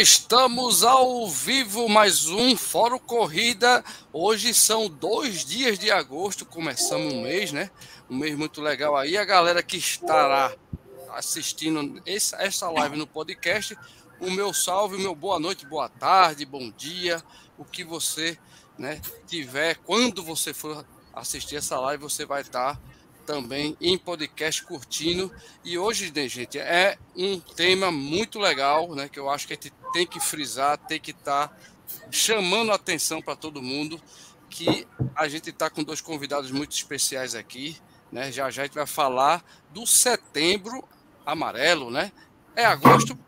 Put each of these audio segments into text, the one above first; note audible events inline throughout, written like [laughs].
Estamos ao vivo, mais um Fórum Corrida. Hoje são dois dias de agosto, começamos um mês, né? Um mês muito legal aí. A galera que estará assistindo essa, live no podcast, o meu salve, o meu boa noite, boa tarde, bom dia, o que você né, tiver, quando você for assistir essa live, você vai estar também em podcast curtindo. E hoje, né, gente, é um tema muito legal, né? Que eu acho que a gente tem que frisar, tem que estar tá chamando a atenção para todo mundo. Que a gente está com dois convidados muito especiais aqui, né? Já já a gente vai falar do setembro amarelo, né? É agosto.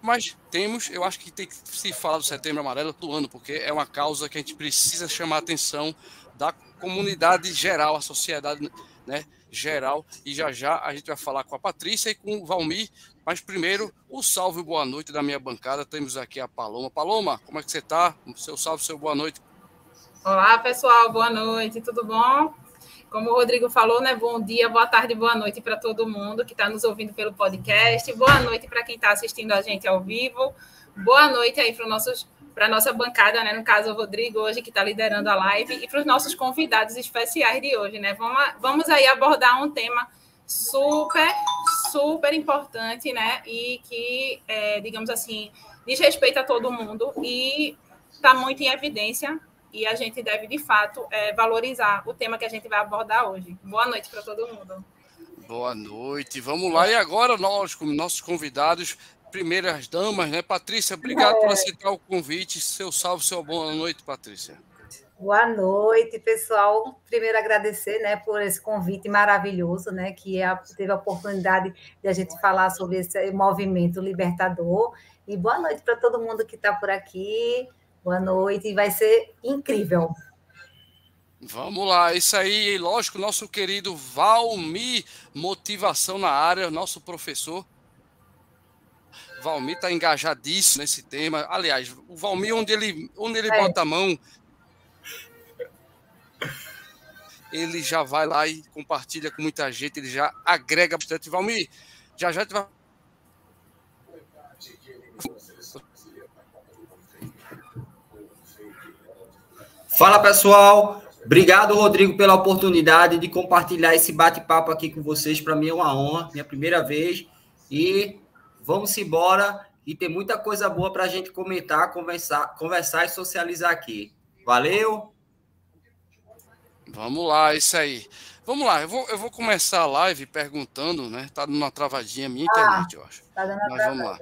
Mas temos, eu acho que tem que se falar do setembro amarelo do ano, porque é uma causa que a gente precisa chamar a atenção da comunidade geral, a sociedade né, geral. E já já a gente vai falar com a Patrícia e com o Valmir. Mas primeiro, o salve boa noite da minha bancada. Temos aqui a Paloma. Paloma, como é que você está? Seu salve, seu boa noite. Olá, pessoal. Boa noite. Tudo bom? Como o Rodrigo falou, né? Bom dia, boa tarde, boa noite para todo mundo que está nos ouvindo pelo podcast. Boa noite para quem está assistindo a gente ao vivo. Boa noite aí para os nossos para a nossa bancada, né? No caso, o Rodrigo, hoje, que está liderando a live, e para os nossos convidados especiais de hoje, né? Vamos, vamos aí abordar um tema super, super importante, né? E que, é, digamos assim, diz respeito a todo mundo e está muito em evidência. E a gente deve, de fato, é, valorizar o tema que a gente vai abordar hoje. Boa noite para todo mundo. Boa noite. Vamos lá. E agora, nós, como nossos convidados, primeiras damas, né? Patrícia, obrigado é. por aceitar o convite. Seu salve, seu boa noite, Patrícia. Boa noite, pessoal. Primeiro agradecer, né, por esse convite maravilhoso, né, que é a, teve a oportunidade de a gente falar sobre esse movimento libertador. E boa noite para todo mundo que está por aqui. Boa noite, vai ser incrível. Vamos lá, isso aí, lógico, nosso querido Valmi, motivação na área, nosso professor. Valmir está engajadíssimo nesse tema. Aliás, o Valmir, onde ele, onde ele é. bota a mão, ele já vai lá e compartilha com muita gente, ele já agrega bastante. Valmir, já já te vai. Fala pessoal, obrigado Rodrigo pela oportunidade de compartilhar esse bate-papo aqui com vocês. Para mim é uma honra, minha primeira vez e Vamos embora e tem muita coisa boa para a gente comentar, conversar, conversar e socializar aqui. Valeu? Vamos lá, isso aí. Vamos lá, eu vou, eu vou começar a live perguntando, né? Tá dando uma travadinha minha internet, ah, eu acho. Tá dando uma Mas vamos lá.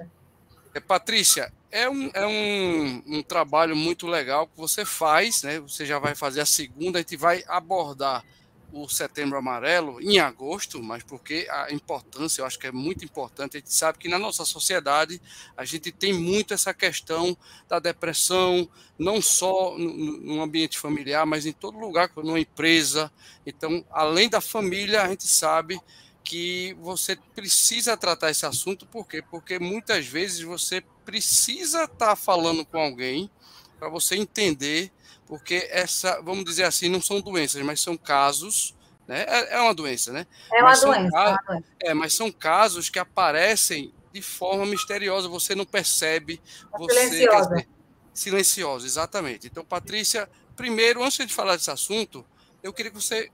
É, Patrícia, é, um, é um, um trabalho muito legal que você faz, né? Você já vai fazer a segunda, a gente vai abordar o Setembro Amarelo em agosto, mas porque a importância, eu acho que é muito importante. A gente sabe que na nossa sociedade a gente tem muito essa questão da depressão, não só no, no ambiente familiar, mas em todo lugar, numa empresa. Então, além da família, a gente sabe que você precisa tratar esse assunto, por quê? Porque muitas vezes você precisa estar tá falando com alguém para você entender porque essa, vamos dizer assim, não são doenças, mas são casos, né? É, é uma doença, né? É uma, doença, casos, é uma doença. É, mas são casos que aparecem de forma misteriosa, você não percebe, é você silenciosa. Dizer, silenciosa, exatamente. Então, Patrícia, primeiro, antes de falar desse assunto, eu queria que você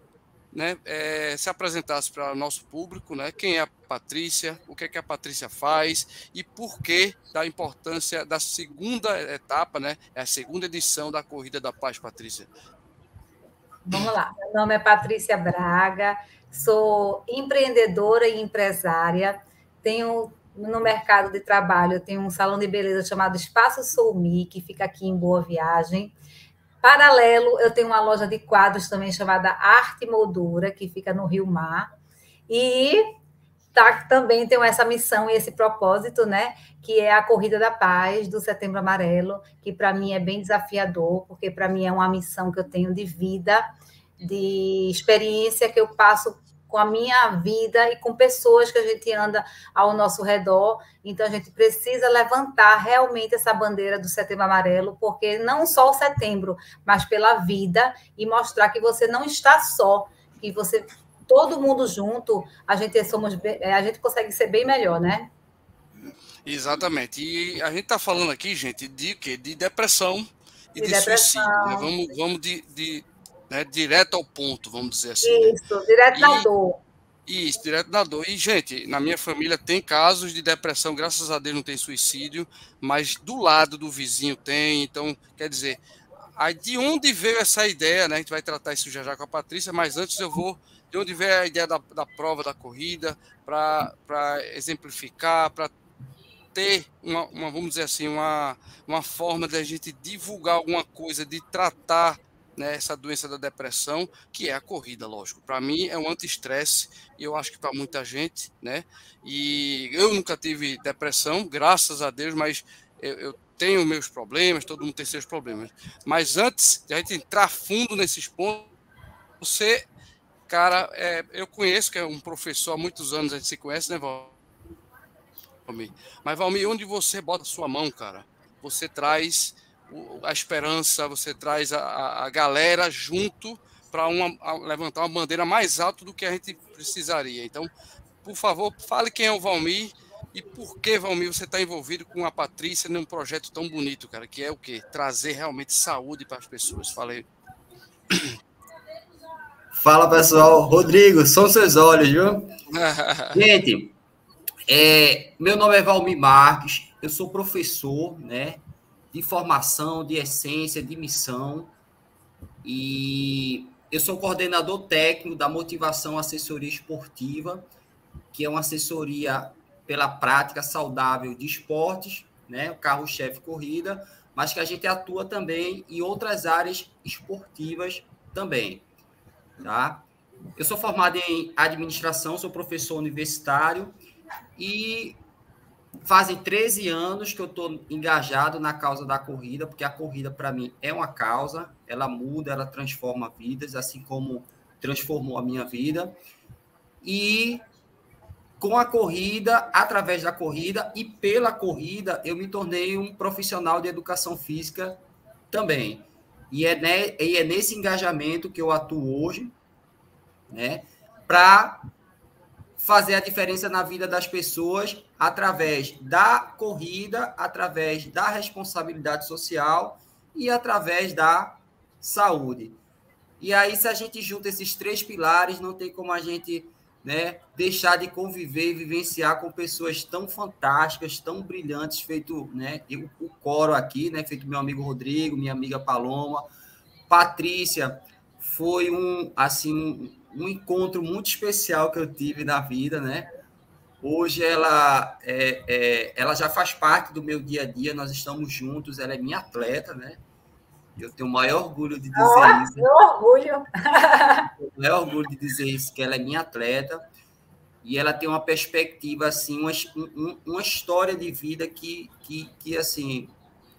né, é, se apresentasse para o nosso público, né, quem é a Patrícia, o que é que a Patrícia faz e por que da importância da segunda etapa, né, é a segunda edição da Corrida da Paz, Patrícia. Vamos lá, meu nome é Patrícia Braga, sou empreendedora e empresária, tenho no mercado de trabalho, tenho um salão de beleza chamado Espaço Soumi, que fica aqui em Boa Viagem, Paralelo, eu tenho uma loja de quadros também chamada Arte Moldura, que fica no Rio Mar. E tá, também tenho essa missão e esse propósito, né? Que é a Corrida da Paz do Setembro Amarelo, que para mim é bem desafiador, porque para mim é uma missão que eu tenho de vida, de experiência que eu passo com a minha vida e com pessoas que a gente anda ao nosso redor. Então, a gente precisa levantar realmente essa bandeira do Setembro Amarelo, porque não só o setembro, mas pela vida e mostrar que você não está só, que você, todo mundo junto, a gente somos, a gente consegue ser bem melhor, né? Exatamente. E a gente está falando aqui, gente, de quê? De depressão e de, de depressão. suicídio. Né? Vamos, vamos de, de né, direto ao ponto, vamos dizer assim. Né? Isso, né? direto na dor. Isso, direto na dor. E, gente, na minha família tem casos de depressão, graças a Deus não tem suicídio, mas do lado do vizinho tem. Então, quer dizer, aí de onde veio essa ideia, né? A gente vai tratar isso já já com a Patrícia, mas antes eu vou de onde veio a ideia da, da prova da corrida, para exemplificar, para ter uma, uma, vamos dizer assim, uma, uma forma de a gente divulgar alguma coisa, de tratar né, essa doença da depressão, que é a corrida, lógico. Para mim é um anti-estresse e eu acho que para muita gente, né? E eu nunca tive depressão, graças a Deus, mas eu, eu, tenho meus problemas, todo mundo tem seus problemas. Mas antes de a gente entrar fundo nesses pontos, você, cara, é, eu conheço que é um professor há muitos anos, a gente se conhece, né, Val? Valmir. Mas, Valmir, onde você bota a sua mão, cara, você traz a esperança, você traz a, a galera junto para levantar uma bandeira mais alta do que a gente precisaria. Então, por favor, fale quem é o Valmir e por que, Valmir, você está envolvido com a Patrícia num projeto tão bonito, cara, que é o quê? Trazer realmente saúde para as pessoas. Falei. Fala, pessoal. Rodrigo, são seus olhos, viu? [laughs] Gente, é, meu nome é Valmir Marques, eu sou professor, né, de formação, de essência, de missão, e eu sou coordenador técnico da Motivação Assessoria Esportiva, que é uma assessoria pela prática saudável de esportes, né, o carro-chefe corrida, mas que a gente atua também em outras áreas esportivas também, tá? Eu sou formado em administração, sou professor universitário e fazem 13 anos que eu estou engajado na causa da corrida, porque a corrida, para mim, é uma causa, ela muda, ela transforma vidas, assim como transformou a minha vida. E com a corrida, através da corrida e pela corrida, eu me tornei um profissional de educação física também. E é, né, e é nesse engajamento que eu atuo hoje, né, para fazer a diferença na vida das pessoas através da corrida, através da responsabilidade social e através da saúde. E aí, se a gente junta esses três pilares, não tem como a gente né, deixar de conviver e vivenciar com pessoas tão fantásticas, tão brilhantes, feito né, eu, o coro aqui, né, feito meu amigo Rodrigo, minha amiga Paloma, Patrícia, foi um assim um encontro muito especial que eu tive na vida, né? Hoje ela, é, é, ela já faz parte do meu dia a dia, nós estamos juntos, ela é minha atleta, né? Eu tenho o maior orgulho de dizer oh, isso. Meu orgulho! o maior orgulho de dizer isso, que ela é minha atleta e ela tem uma perspectiva, assim, uma, uma história de vida que, que, que assim,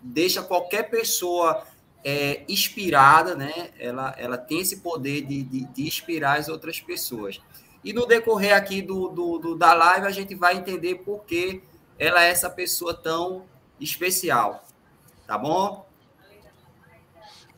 deixa qualquer pessoa é, inspirada, né? Ela, ela tem esse poder de, de, de, inspirar as outras pessoas. E no decorrer aqui do, do, do, da live, a gente vai entender por que ela é essa pessoa tão especial. Tá bom?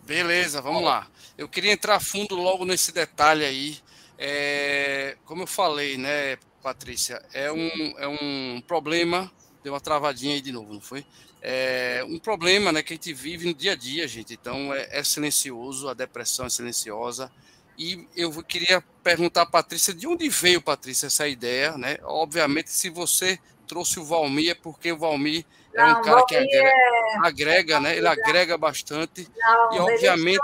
Beleza, vamos lá. Eu queria entrar fundo logo nesse detalhe aí. É, como eu falei, né, Patrícia, é um, é um problema. Deu uma travadinha aí de novo, não foi? É um problema né, que a gente vive no dia a dia, gente. Então, é, é silencioso, a depressão é silenciosa. E eu queria perguntar a Patrícia, de onde veio, Patrícia, essa ideia, né? Obviamente, se você trouxe o Valmir, é porque o Valmir é um cara que agrega, é... agrega, né? Ele agrega bastante. Não, e, obviamente...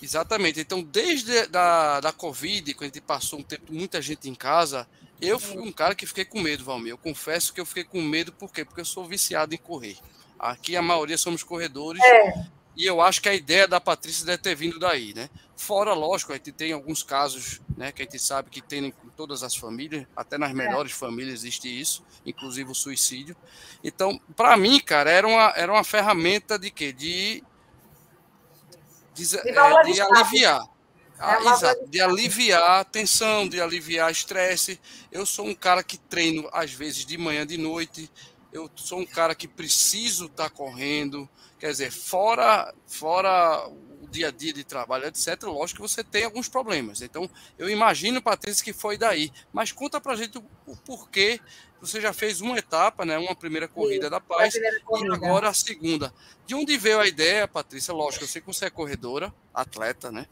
Exatamente. Então, desde da, da Covid, quando a gente passou um tempo, muita gente em casa, eu fui um cara que fiquei com medo, Valmir. Eu confesso que eu fiquei com medo, por quê? Porque eu sou viciado em correr. Aqui a maioria somos corredores. É. E eu acho que a ideia da Patrícia deve ter vindo daí, né? Fora, lógico, a gente tem alguns casos, né, que a gente sabe que tem em todas as famílias, até nas é. melhores é. famílias existe isso, inclusive o suicídio. Então, para mim, cara, era uma, era uma ferramenta de quê? De, de, de, é, de aliviar ah, é exato, de aliviar a tensão, de aliviar estresse. Eu sou um cara que treino às vezes de manhã, de noite, eu sou um cara que preciso estar tá correndo, quer dizer, fora, fora o dia a dia de trabalho, etc., lógico que você tem alguns problemas. Então, eu imagino, Patrícia, que foi daí. Mas conta pra gente o, o porquê. Você já fez uma etapa, né? Uma primeira corrida Sim, da paz e agora a segunda. De onde veio a ideia, Patrícia? Lógico, eu sei que você é corredora, atleta, né?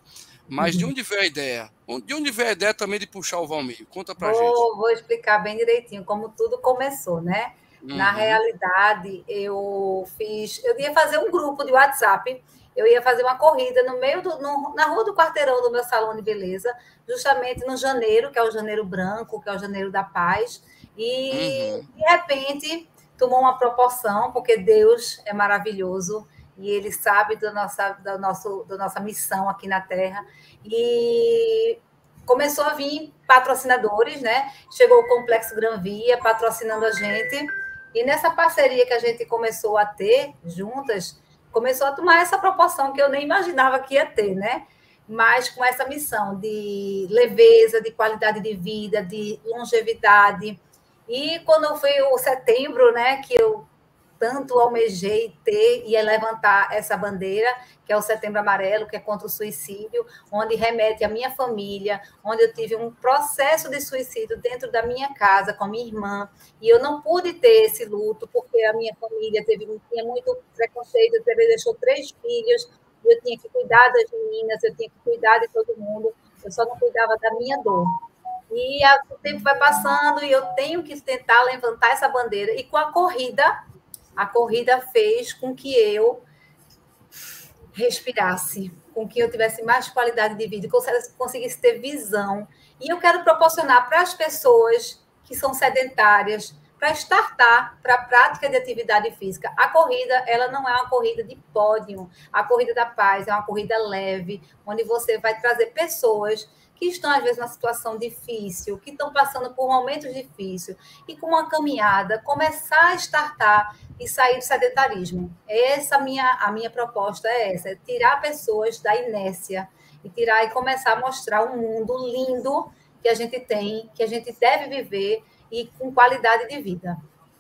Mas uhum. de onde veio a ideia? De onde veio a ideia também de puxar o Valmir? Conta pra vou, gente. Vou explicar bem direitinho como tudo começou, né? Uhum. Na realidade, eu fiz. Eu ia fazer um grupo de WhatsApp. Eu ia fazer uma corrida no meio do, no, na rua do quarteirão do meu salão de beleza, justamente no janeiro, que é o janeiro branco, que é o janeiro da paz. E uhum. de repente tomou uma proporção, porque Deus é maravilhoso e ele sabe da nossa, da, nosso, da nossa missão aqui na Terra. E começou a vir patrocinadores, né? Chegou o Complexo Gran Via patrocinando a gente. E nessa parceria que a gente começou a ter juntas, começou a tomar essa proporção que eu nem imaginava que ia ter, né? Mas com essa missão de leveza, de qualidade de vida, de longevidade. E quando foi o setembro, né, que eu tanto almejei ter e levantar essa bandeira, que é o Setembro Amarelo, que é contra o suicídio, onde remete à minha família, onde eu tive um processo de suicídio dentro da minha casa com a minha irmã, e eu não pude ter esse luto, porque a minha família teve, tinha muito preconceito, teve, deixou três filhos, eu tinha que cuidar das meninas, eu tinha que cuidar de todo mundo, eu só não cuidava da minha dor. E o tempo vai passando e eu tenho que tentar levantar essa bandeira. E com a corrida, a corrida fez com que eu respirasse, com que eu tivesse mais qualidade de vida, conseguisse ter visão. E eu quero proporcionar para as pessoas que são sedentárias, para startar para a prática de atividade física. A corrida, ela não é uma corrida de pódio, a corrida da paz é uma corrida leve, onde você vai trazer pessoas que estão, às vezes, numa situação difícil, que estão passando por momentos difíceis, e com uma caminhada, começar a startar e sair do sedentarismo. Essa minha, a minha proposta é essa, é tirar pessoas da inércia e tirar e começar a mostrar um mundo lindo que a gente tem, que a gente deve viver e com qualidade de vida.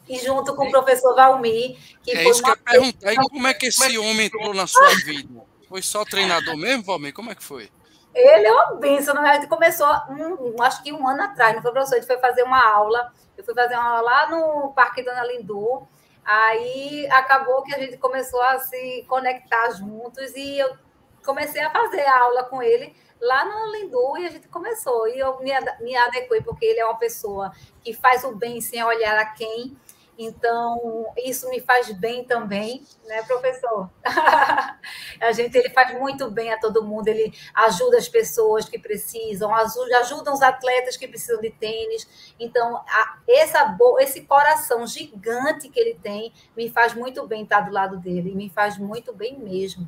E junto com o professor Valmir, que é foi isso que eu perguntar. E como é que esse homem entrou na sua vida? Foi só treinador mesmo, Valmir? Como é que foi? Ele é uma bênção, na verdade, começou, um, acho que um ano atrás, não foi, professor? A gente foi fazer uma aula, eu fui fazer uma aula lá no Parque Dona Lindu, aí acabou que a gente começou a se conectar juntos e eu comecei a fazer a aula com ele lá no Lindu e a gente começou. E eu me, me adequei, porque ele é uma pessoa que faz o bem sem olhar a quem, então, isso me faz bem também, né, professor? [laughs] a gente ele faz muito bem a todo mundo, ele ajuda as pessoas que precisam, ajuda, os atletas que precisam de tênis. Então, a, essa, esse coração gigante que ele tem me faz muito bem estar do lado dele, me faz muito bem mesmo.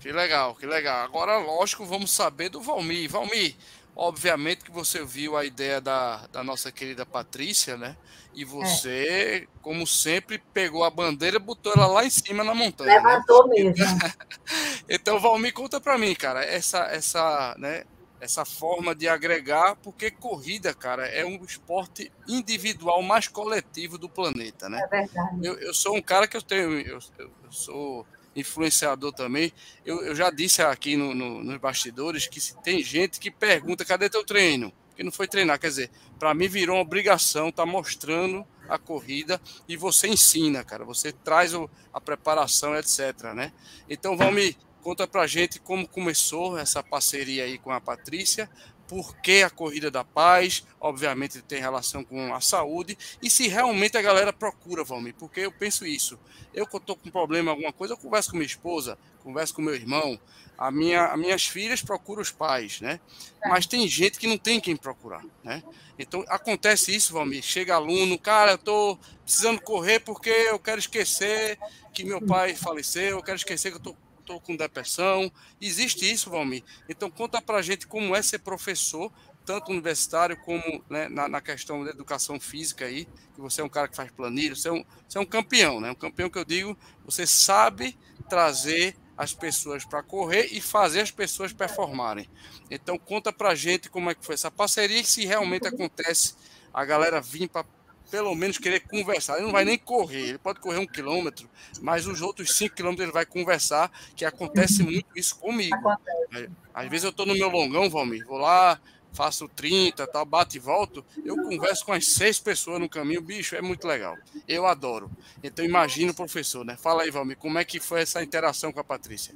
Que legal, que legal. Agora, lógico, vamos saber do Valmir. Valmir, Obviamente que você viu a ideia da, da nossa querida Patrícia, né? E você, é. como sempre, pegou a bandeira e botou ela lá em cima na montanha. Né? Levantou né? mesmo. [laughs] então, Valmir, conta para mim, cara, essa, essa, né, essa forma de agregar, porque corrida, cara, é um esporte individual mais coletivo do planeta, né? É verdade. Eu, eu sou um cara que eu tenho, eu, eu sou influenciador também. Eu, eu já disse aqui no, no, nos bastidores que se tem gente que pergunta: cadê teu treino? Que não foi treinar. Quer dizer, para mim virou uma obrigação tá mostrando a corrida e você ensina, cara. Você traz o, a preparação, etc. Né? Então, Valmir, conta pra gente como começou essa parceria aí com a Patrícia, por que a corrida da paz, obviamente tem relação com a saúde, e se realmente a galera procura, Valmir, porque eu penso isso. Eu que estou com problema, alguma coisa, eu converso com minha esposa, converso com meu irmão, a minha, as minhas filhas procuram os pais, né? Mas tem gente que não tem quem procurar, né? Então acontece isso, Valmir. Chega aluno, cara, eu estou precisando correr porque eu quero esquecer que meu pai faleceu, eu quero esquecer que eu estou estou com depressão. Existe isso, Valmir? Então, conta para a gente como é ser professor, tanto universitário como né, na, na, questão da educação física aí, que você é um cara que faz planilha, você é um, você é um campeão, né? Um campeão que eu digo, você sabe trazer as pessoas para correr e fazer as pessoas performarem. Então conta para a gente como é que foi essa parceria e se realmente acontece a galera vir para pelo menos querer conversar. Ele não vai nem correr, ele pode correr um quilômetro, mas os outros cinco quilômetros ele vai conversar, que acontece muito isso comigo. Acontece. Às vezes eu estou no meu longão, Valmir, vou lá, faço 30, tal, bato e volto, eu converso com as seis pessoas no caminho, bicho, é muito legal. Eu adoro. Então imagina o professor, né? Fala aí, Valmir, como é que foi essa interação com a Patrícia?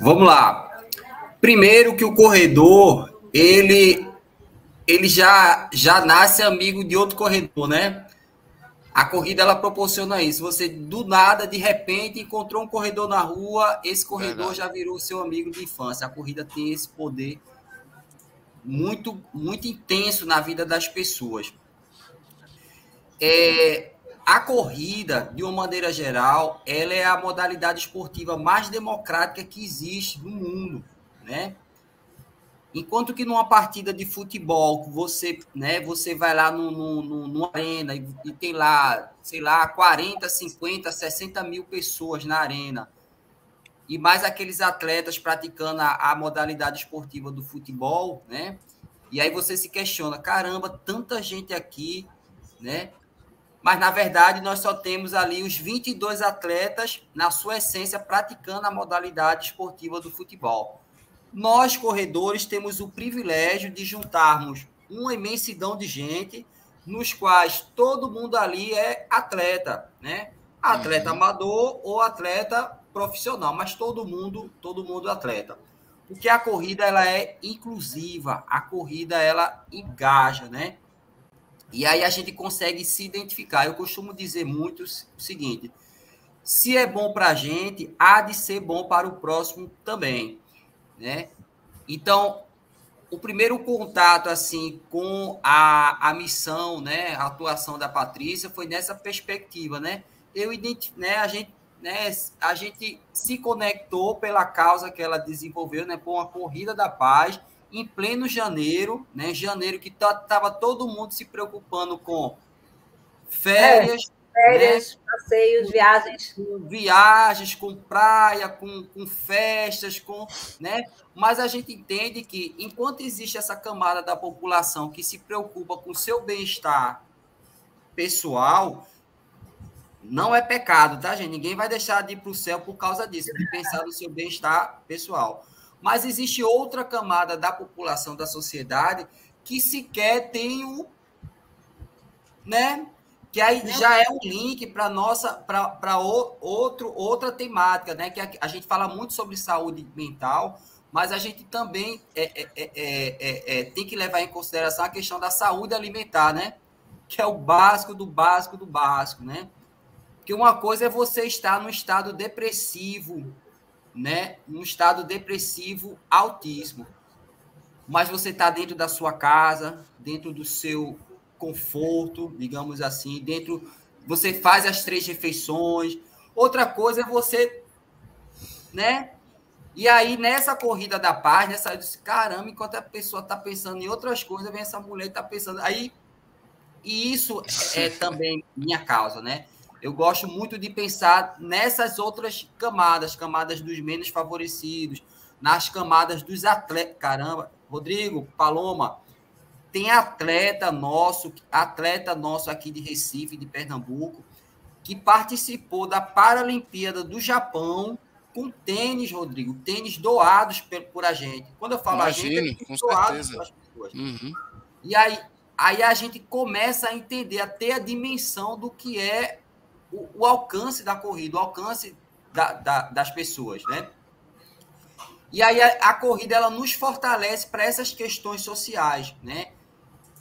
Vamos lá. Primeiro que o corredor, ele ele já já nasce amigo de outro corredor, né? A corrida ela proporciona isso. Você do nada, de repente, encontrou um corredor na rua, esse corredor Verdade. já virou seu amigo de infância. A corrida tem esse poder muito muito intenso na vida das pessoas. É, a corrida, de uma maneira geral, ela é a modalidade esportiva mais democrática que existe no mundo, né? Enquanto que numa partida de futebol, você, né, você vai lá no, no, no, numa arena e, e, tem lá, sei lá, 40, 50, 60 mil pessoas na arena, e mais aqueles atletas praticando a, a modalidade esportiva do futebol, né? E aí você se questiona, caramba, tanta gente aqui, né? Mas na verdade nós só temos ali os 22 atletas, na sua essência, praticando a modalidade esportiva do futebol. Nós, corredores, temos o privilégio de juntarmos uma imensidão de gente, nos quais todo mundo ali é atleta, né? Atleta uhum. amador ou atleta profissional, mas todo mundo, todo mundo atleta. Porque a corrida ela é inclusiva, a corrida ela engaja, né? E aí a gente consegue se identificar. Eu costumo dizer muito o seguinte: se é bom para a gente, há de ser bom para o próximo também né? Então, o primeiro contato assim com a, a missão, né, a atuação da Patrícia foi nessa perspectiva, né? Eu né, a gente, né, a gente se conectou pela causa que ela desenvolveu, né, com a corrida da paz em pleno janeiro, né? Janeiro que tava todo mundo se preocupando com férias, Férias, né? passeios, viagens. Viagens, com praia, com, com festas, com. Né? Mas a gente entende que, enquanto existe essa camada da população que se preocupa com o seu bem-estar pessoal, não é pecado, tá, gente? Ninguém vai deixar de ir para o céu por causa disso, de pensar no seu bem-estar pessoal. Mas existe outra camada da população, da sociedade, que sequer tem o. Né? Que aí já é um link para nossa para outro outra temática, né? Que a, a, gente fala muito sobre saúde mental, mas a gente também é, é, é, é, tem que levar em consideração a questão da saúde alimentar, né? Que é o básico do básico do básico, né? Porque uma coisa é você estar no estado depressivo, né? No estado depressivo altíssimo. Mas você está dentro da sua casa, dentro do seu conforto, digamos assim, dentro você faz as três refeições. Outra coisa é você, né? E aí nessa corrida da paz, nessa eu disse, caramba, enquanto a pessoa está pensando em outras coisas, vem essa mulher está pensando aí e isso é [laughs] também minha causa, né? Eu gosto muito de pensar nessas outras camadas, camadas dos menos favorecidos, nas camadas dos atletas. Caramba, Rodrigo, Paloma, tem atleta nosso, atleta nosso aqui de Recife, de Pernambuco, que participou da Paralimpíada do Japão com tênis, Rodrigo, tênis doados por a gente. Quando eu falo Imagine, a gente, é com certeza. Uhum. E aí, aí a gente começa a entender, a ter a dimensão do que é o, o alcance da corrida, o alcance da, da, das pessoas, né? E aí a, a corrida ela nos fortalece para essas questões sociais, né?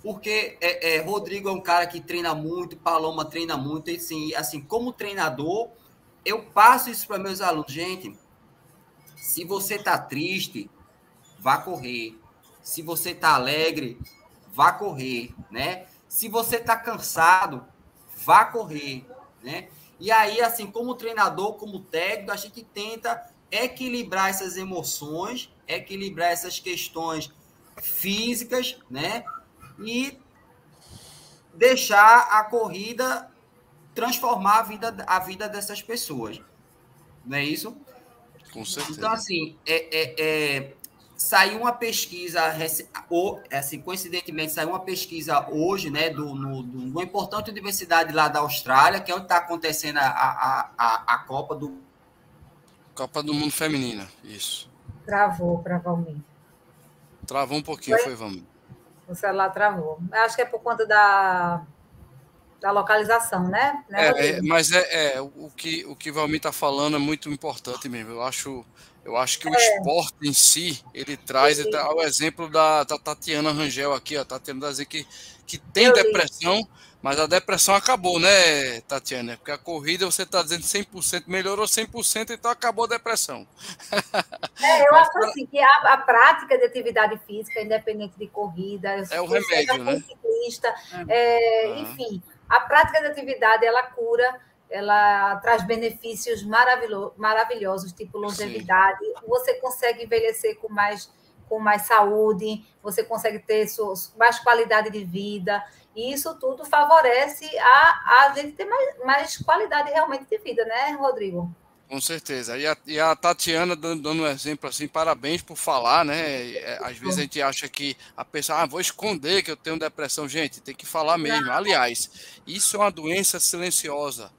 Porque é, é, Rodrigo é um cara que treina muito, Paloma treina muito, e assim, assim, como treinador, eu passo isso para meus alunos, gente. Se você tá triste, vá correr. Se você tá alegre, vá correr, né? Se você tá cansado, vá correr, né? E aí, assim, como treinador, como técnico, a gente tenta equilibrar essas emoções, equilibrar essas questões físicas, né? E deixar a corrida transformar a vida, a vida dessas pessoas. Não é isso? Com certeza. Então, assim, é, é, é saiu uma pesquisa, ou, assim, coincidentemente, saiu uma pesquisa hoje, né, do, no, do, uma importante universidade lá da Austrália, que é onde está acontecendo a, a, a, a, Copa do... Copa do Mundo Feminina, isso. Travou Valmir. Travou um pouquinho, foi, foi Valmir. O celular travou. Acho que é por conta da, da localização, né? né é, é, mas é, é, o que o que Valmir está falando é muito importante mesmo. Eu acho eu acho que o é. esporte em si, ele traz tá, o exemplo da, da, Tatiana Rangel aqui, ó, Tatiana dizer que, que tem eu depressão, li. Mas a depressão acabou, né, Tatiana? Porque a corrida você está dizendo 100%, melhorou 100%, então acabou a depressão. [laughs] É, eu mas, acho assim, que a, a, prática de atividade física, independente de corrida, é o remédio, né? Ciclista, é. É, enfim, a prática de atividade, ela cura ela traz benefícios maravilhosos, tipo longevidade. Sim. Você consegue envelhecer com mais, com mais saúde, você consegue ter mais qualidade de vida. E isso tudo favorece a, a gente ter mais, mais qualidade realmente de vida, né, Rodrigo? Com certeza. E a, e a Tatiana dando, dando, um exemplo assim, parabéns por falar, né? É, às vezes a gente acha que a pessoa, ah, vou esconder que eu tenho depressão. Gente, tem que falar mesmo. Aliás, isso é uma doença silenciosa.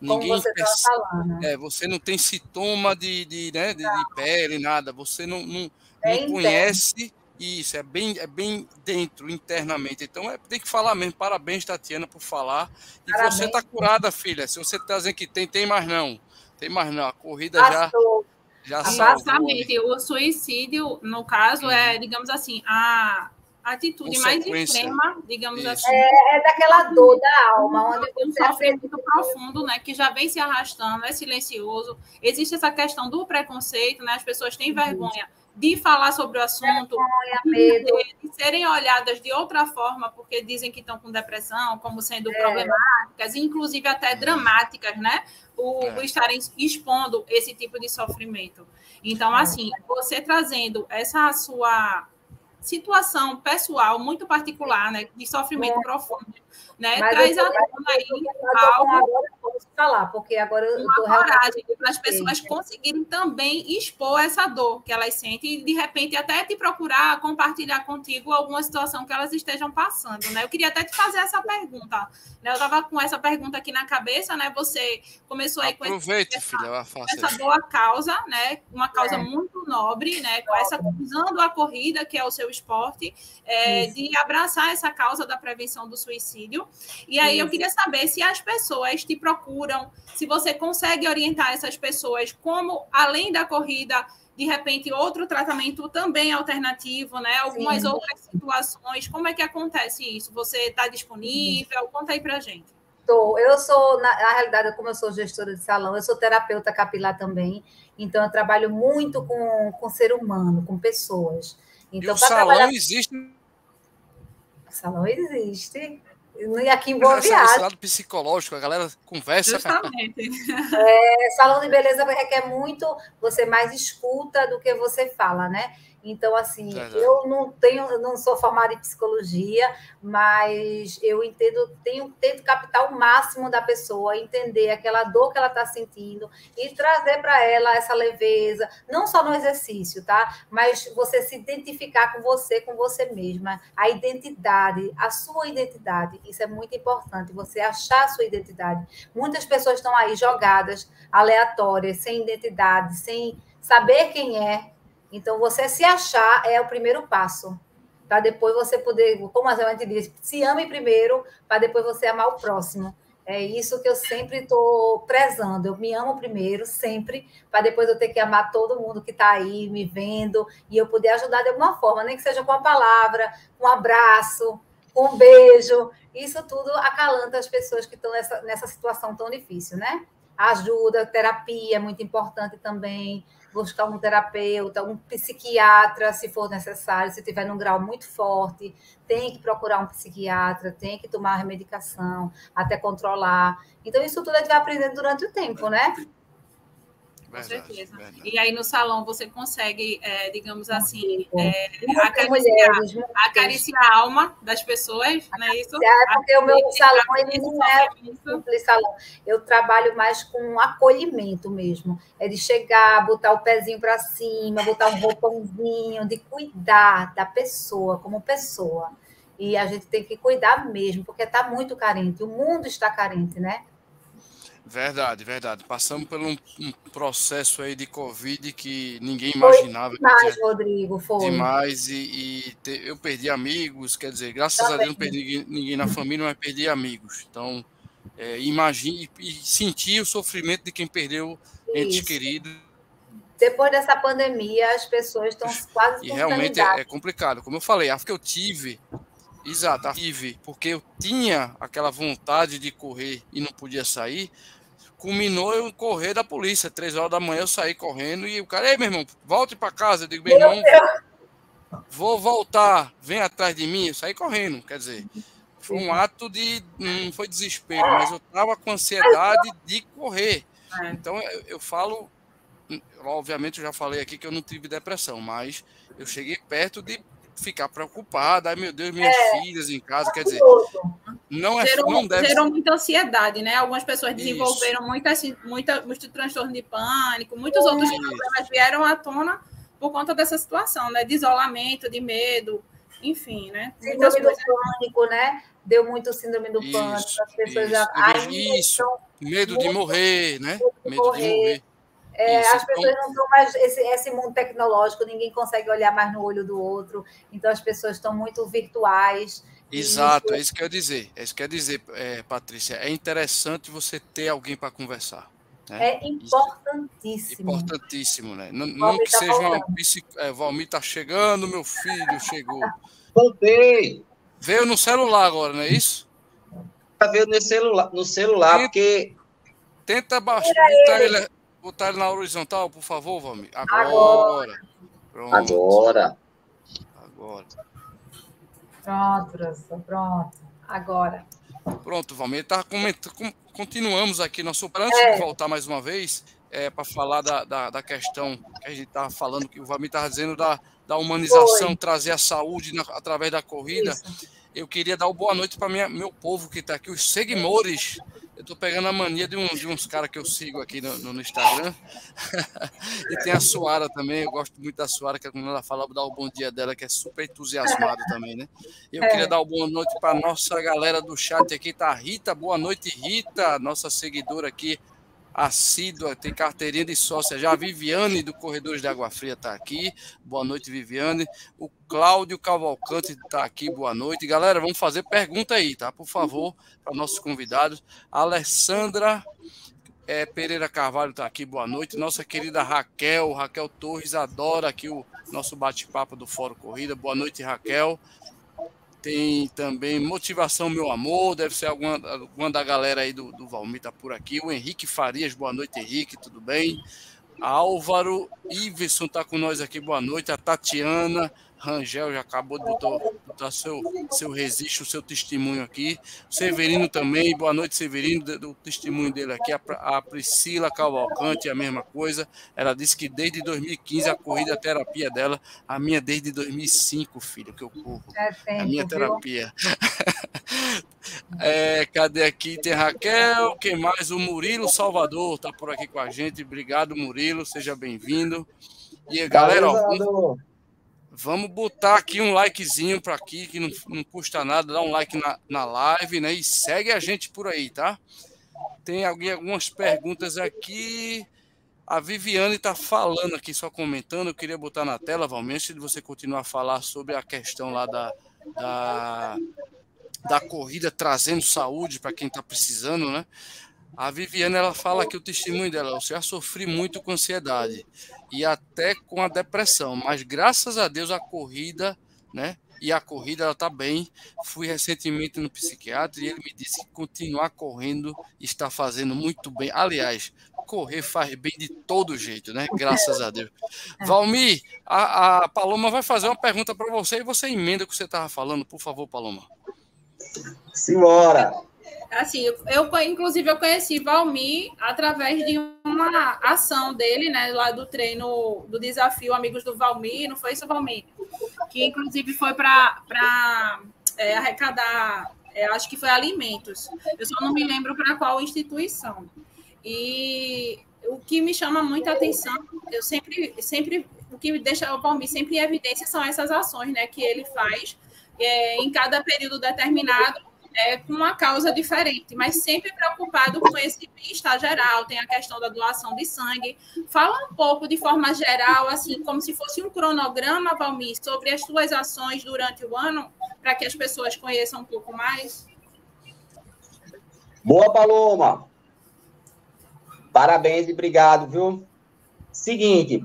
Ninguém você falando. É, você não tem sintoma de, de, né, de, de pele, nada. Você não, não, é não conhece isso, é bem, é bem dentro, internamente. Então é, tem que falar mesmo. Parabéns, Tatiana, por falar. E Parabéns. você está curada, filha. Se você está dizendo que tem, tem mais não. Tem mais não. A corrida Passou. já. Já Exatamente. O suicídio, no caso, é, uhum. é, digamos assim, a, atitude mais extrema, digamos Isso. assim. É, é, daquela dor da alma, onde um sofrimento profundo, né, que já vem se arrastando, é silencioso. Existe essa questão do preconceito, né? As pessoas têm vergonha de falar sobre o assunto, de, de, serem olhadas de outra forma, porque dizem que estão com depressão, como sendo é. problemáticas, inclusive até dramáticas, né? O, é. estarem expondo esse tipo de sofrimento. Então, é. assim, você trazendo essa sua situação pessoal muito particular, né, de sofrimento é. profundo, né, Mas traz à tona aí algo posso falar, porque agora eu estou coragem para as pessoas conseguirem também expor essa dor que elas sentem e de repente até te procurar compartilhar contigo alguma situação que elas estejam passando, né? Eu queria até te fazer essa pergunta, né? Eu estava com essa pergunta aqui na cabeça, né? Você começou aí com Aproveite, essa, filha, essa boa causa, né? Uma causa é. muito nobre, né? Com essa usando a corrida que é o seu esporte, é, de abraçar essa causa da prevenção do suicídio. E aí Isso. eu queria saber se as pessoas te procuram, se você consegue orientar essas pessoas como, além da corrida, de repente, outro tratamento também alternativo, né? Algumas Sim. outras situações. Como é que acontece isso? Você está disponível? Conta aí para gente. Tô. Eu sou, na, na, realidade, como eu sou gestora de salão, eu sou terapeuta capilar também, então eu trabalho muito com, com ser humano, com pessoas. Então, e o salão trabalhar... existe? O salão existe. E aqui em Boa Viagem. lado psicológico, a galera conversa. Justamente. É, salão de beleza requer muito, você mais escuta do que você fala, né? Então, assim, eu não tenho, não sou formada em psicologia, mas eu entendo, tenho, tento captar o máximo da pessoa, entender aquela dor que ela está sentindo e trazer para ela essa leveza, não só no exercício, tá? Mas você se identificar com você, com você mesma, a identidade, a sua identidade, isso é muito importante, você achar a sua identidade. Muitas pessoas estão aí jogadas, aleatórias, sem identidade, sem saber quem é, então, você se achar é o primeiro passo. Para depois você poder, como a gente diz, se ame primeiro, para depois você amar o próximo. É isso que eu sempre estou prezando. Eu me amo primeiro, sempre, para depois eu ter que amar todo mundo que está aí me vendo e eu poder ajudar de alguma forma, nem que seja com a palavra, um abraço, um beijo. Isso tudo acalanta as pessoas que estão nessa, nessa situação tão difícil, né? Ajuda, terapia é muito importante também buscar um terapeuta, um psiquiatra, se for necessário, se tiver num grau muito forte, tem que procurar um psiquiatra, tem que tomar a medicação até controlar. Então, isso tudo a gente vai aprendendo durante o tempo, né? Com certeza. Verdade. E aí no salão você consegue, é, digamos assim, é, acariciar, acariciar, a alma das pessoas, não é isso? É, porque o meu salão ele não é simples salão. Eu trabalho mais com acolhimento mesmo. É de chegar, botar o pezinho para cima, botar um roupãozinho, de cuidar da pessoa como pessoa. E a gente tem que cuidar mesmo, porque está muito carente. O mundo está carente, né? Verdade, verdade. Passamos por um, um, processo aí de Covid que ninguém imaginava. Foi demais, Rodrigo, foi. Demais, e, e te, eu perdi amigos, quer dizer, graças Também. a Deus não perdi ninguém na família, mas perdi amigos. Então, é, imagine e, e senti o sofrimento de quem perdeu entes queridos. Depois dessa pandemia, as pessoas estão quase E realmente é, é complicado. Como eu falei, a que eu tive Exato, tive, porque eu tinha aquela vontade de correr e não podia sair culminou eu correr da polícia. Três horas da manhã eu saí correndo e o cara, ei, meu irmão, volte para casa. Eu digo, meu irmão, vou voltar, vem atrás de mim. Eu saí correndo, quer dizer, foi um ato de. Não foi desespero, mas eu estava com ansiedade de correr. É. Então eu, eu falo, obviamente eu já falei aqui que eu não tive depressão, mas eu cheguei perto de ficar preocupada, ai meu Deus, minhas é, filhas em casa, quer dizer, não é gerou, não deve gerou muita ansiedade, né? Algumas pessoas desenvolveram muita, muita, muito transtorno de pânico, muitos outros problemas vieram à tona por conta dessa situação, né? De isolamento, de medo, enfim, né? Síndrome do pânico, né? Deu muito síndrome do pânico, as pessoas isso, já. Ai, isso. Medo de morrer, né? Medo de morrer. É, as pessoas não estão mais. Esse, esse mundo tecnológico, ninguém consegue olhar mais no olho do outro, então as pessoas estão muito virtuais. Exato, e... é isso que eu ia dizer. É isso que eu ia dizer, é, Patrícia. É interessante você ter alguém para conversar. Né? É importantíssimo. Importantíssimo, né? Não, não que tá seja uma é, Valmir tá chegando, meu filho chegou. [laughs] Voltei. Veio no celular agora, não é isso? Veio no celular, no celular tenta, porque. Tenta baixar, ele, Botar ele na horizontal, por favor, Valmir. Agora. Pronto. Agora. Agora. Pronto, professor. Pronto. Agora. Pronto, Valmir. Tá comentando, continuamos aqui nosso plano é. voltar mais uma vez é, para falar da, da, da, questão que a gente estava falando, que o Valmir estava dizendo da, da humanização, Foi. trazer a saúde na, através da corrida. Isso. Eu queria dar uma boa noite para meu povo que está aqui, os seguidores eu tô pegando a mania de, um, de uns caras que eu sigo aqui no, no, Instagram. [laughs] e tem a Suara também. Eu gosto muito da Suara, que quando ela fala, dar o bom dia dela, que é super entusiasmado também, né? Eu é. queria dar uma boa noite para nossa galera do chat aqui. Tá Rita, boa noite, Rita, nossa seguidora aqui assídua, tem carteirinha de sócia já. A Viviane do Corredores de Água Fria está aqui. Boa noite, Viviane. O Cláudio Cavalcante está aqui. Boa noite. Galera, vamos fazer pergunta aí, tá? Por favor, para nossos convidados. A Alessandra é, Pereira Carvalho está aqui. Boa noite. Nossa querida Raquel, Raquel Torres, adora aqui o nosso bate-papo do Fórum Corrida. Boa noite, Raquel. Tem também Motivação Meu Amor, deve ser alguma, alguma da galera aí do, do Valmir tá por aqui. O Henrique Farias, boa noite, Henrique, tudo bem? Álvaro Iveson está com nós aqui, boa noite. A Tatiana, Rangel já acabou de botar, botar seu, seu registro, o seu testemunho aqui. O Severino também, boa noite, Severino, do, testemunho dele aqui. A, a, Priscila Cavalcante, a mesma coisa. Ela disse que desde 2015 a corrida a terapia dela, a minha desde 2005, filho, que eu corro. É tempo, a minha terapia. [laughs] é, cadê aqui? Tem Raquel, quem mais? O Murilo Salvador está por aqui com a gente. Obrigado, Murilo, seja bem-vindo. E galera, ó, Vamos botar aqui um likezinho para aqui, que não, não custa nada, dá um like na, na live, né? E segue a gente por aí, tá? Tem alguém, algumas perguntas aqui. A Viviane está falando aqui, só comentando. Eu queria botar na tela, Valmir, de você continuar a falar sobre a questão lá da, da, da corrida trazendo saúde para quem está precisando, né? A Viviane ela fala que o testemunho dela, eu já sofri muito com ansiedade e até com a depressão, mas graças a Deus a corrida, né? E a corrida ela tá bem. Fui recentemente no psiquiatra e ele me disse que continuar correndo está fazendo muito bem. Aliás, correr faz bem de todo jeito, né? Graças a Deus. É. Valmir, a, a Paloma vai fazer uma pergunta para você e você emenda o que você estava falando, por favor, Paloma. Simbora! Assim, eu, inclusive, eu conheci Valmir através de uma ação dele, né, lá do treino do desafio Amigos do Valmir, não foi isso, Valmir? Que, inclusive, foi para é, arrecadar, é, acho que foi alimentos. Eu só não me lembro para qual instituição. E o que me chama muita atenção, eu sempre, sempre, o que deixa o Valmir sempre em evidência são essas ações, né, que ele faz é, em cada período determinado é, com uma causa diferente, mas sempre preocupado com esse bem-estar geral. Tem a questão da doação de sangue. Fala um pouco de forma geral, assim, como se fosse um cronograma, Valmir, sobre as suas ações durante o ano, para que as pessoas conheçam um pouco mais. Boa, Paloma! Parabéns e obrigado, viu? Seguinte,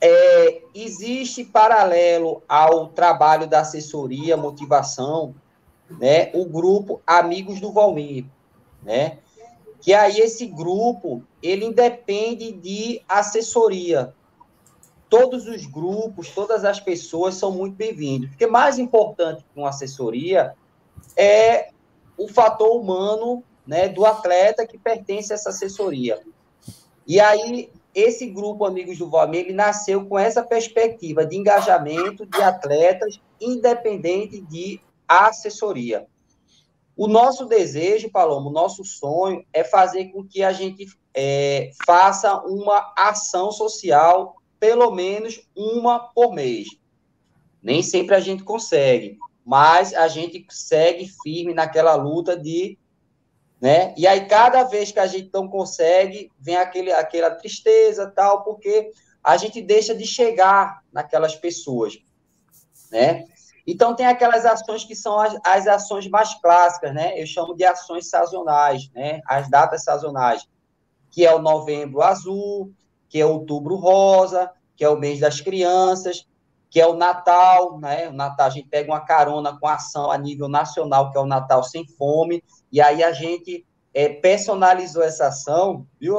é, existe paralelo ao trabalho da assessoria, motivação, né, o grupo Amigos do Valmir, né? Que aí esse grupo, ele independe de assessoria. Todos os grupos, todas as pessoas são muito bem-vindos. Porque mais importante que uma assessoria é o fator humano, né, do atleta que pertence a essa assessoria. E aí esse grupo Amigos do Valmir, ele nasceu com essa perspectiva de engajamento de atletas independente de a assessoria. O nosso desejo, Paloma, o nosso sonho é fazer com que a gente é, faça uma ação social, pelo menos uma por mês. Nem sempre a gente consegue, mas a gente segue firme naquela luta de. Né? E aí, cada vez que a gente não consegue, vem aquele, aquela tristeza, tal, porque a gente deixa de chegar naquelas pessoas. Né? Então, tem aquelas ações que são as, as, ações mais clássicas, né? Eu chamo de ações sazonais, né? As datas sazonais, que é o novembro azul, que é outubro rosa, que é o mês das crianças, que é o Natal, né? O Natal, a gente pega uma carona com ação a nível nacional, que é o Natal Sem Fome, e aí a gente é, personalizou essa ação, viu?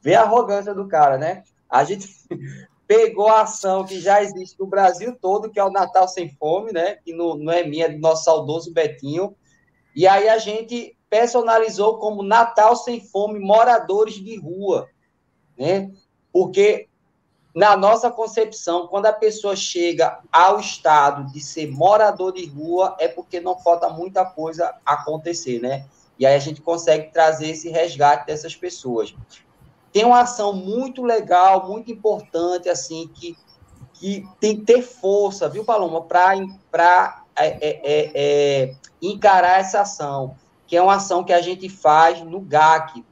Vê a arrogância do cara, né? A gente pegou a ação que já existe no Brasil todo, que é o Natal Sem Fome, né? Que não, não é minha, é do nosso saudoso Betinho. E aí a gente personalizou como Natal Sem Fome Moradores de Rua, né? Porque na nossa concepção, quando a pessoa chega ao estado de ser morador de rua, é porque não falta muita coisa acontecer, né? E aí a gente consegue trazer esse resgate dessas pessoas tem uma ação muito legal, muito importante, assim, que, que tem que ter força, viu, Paloma, para é, é, é, é, encarar essa ação, que é uma ação que a gente faz no GAC,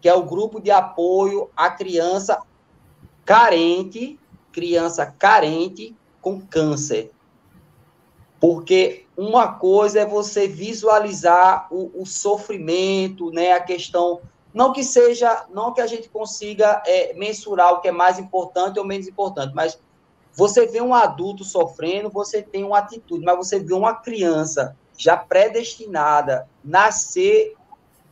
que é o Grupo de Apoio à Criança Carente, criança carente com câncer. Porque uma coisa é você visualizar o, o sofrimento, né, a questão não que seja, não que a gente consiga é, mensurar o que é mais importante ou menos importante, mas você vê um adulto sofrendo, você tem uma atitude, mas você vê uma criança já predestinada nascer,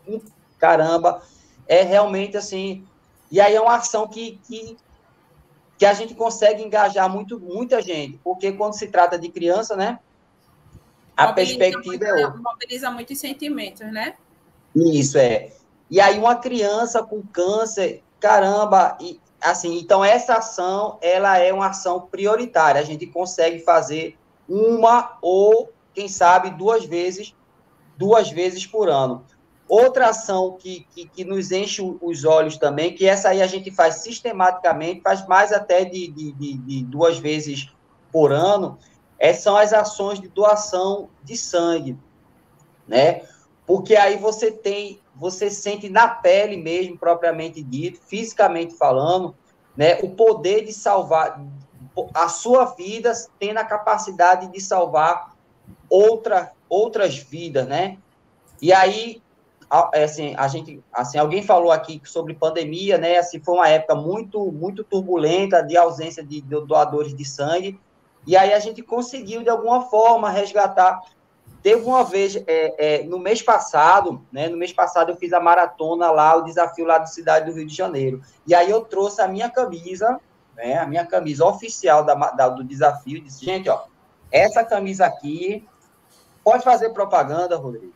um, caramba, é realmente assim. E aí é uma ação que, que, que a gente consegue engajar muito, muita gente, porque quando se trata de criança, né? A mobiliza perspectiva muito, é outra. Mobiliza muitos sentimentos, né? Isso é. E aí uma criança com câncer, caramba, e assim, então essa ação, ela é uma ação prioritária. A gente consegue fazer uma ou quem sabe duas vezes, duas vezes por ano. Outra ação que, que, que, nos enche os olhos também, que essa aí a gente faz sistematicamente, faz mais até de, de, de, de duas vezes por ano, é, são as ações de doação de sangue, né? Porque aí você tem você sente na pele mesmo, propriamente dito, fisicamente falando, né, o poder de salvar a sua vida, tendo a capacidade de salvar outra, outras vidas, né? E aí, é assim, a gente, assim, alguém falou aqui sobre pandemia, né? Assim, foi uma época muito, muito turbulenta de ausência de doadores de sangue. E aí a gente conseguiu de alguma forma resgatar Teve uma vez, é, é, no mês passado, né, no mês passado eu fiz a maratona lá, o desafio lá da cidade do Rio de Janeiro. E aí eu trouxe a minha camisa, né, a minha camisa oficial da, da, do desafio, disse, gente, ó, essa camisa aqui, pode fazer propaganda, Rodrigo?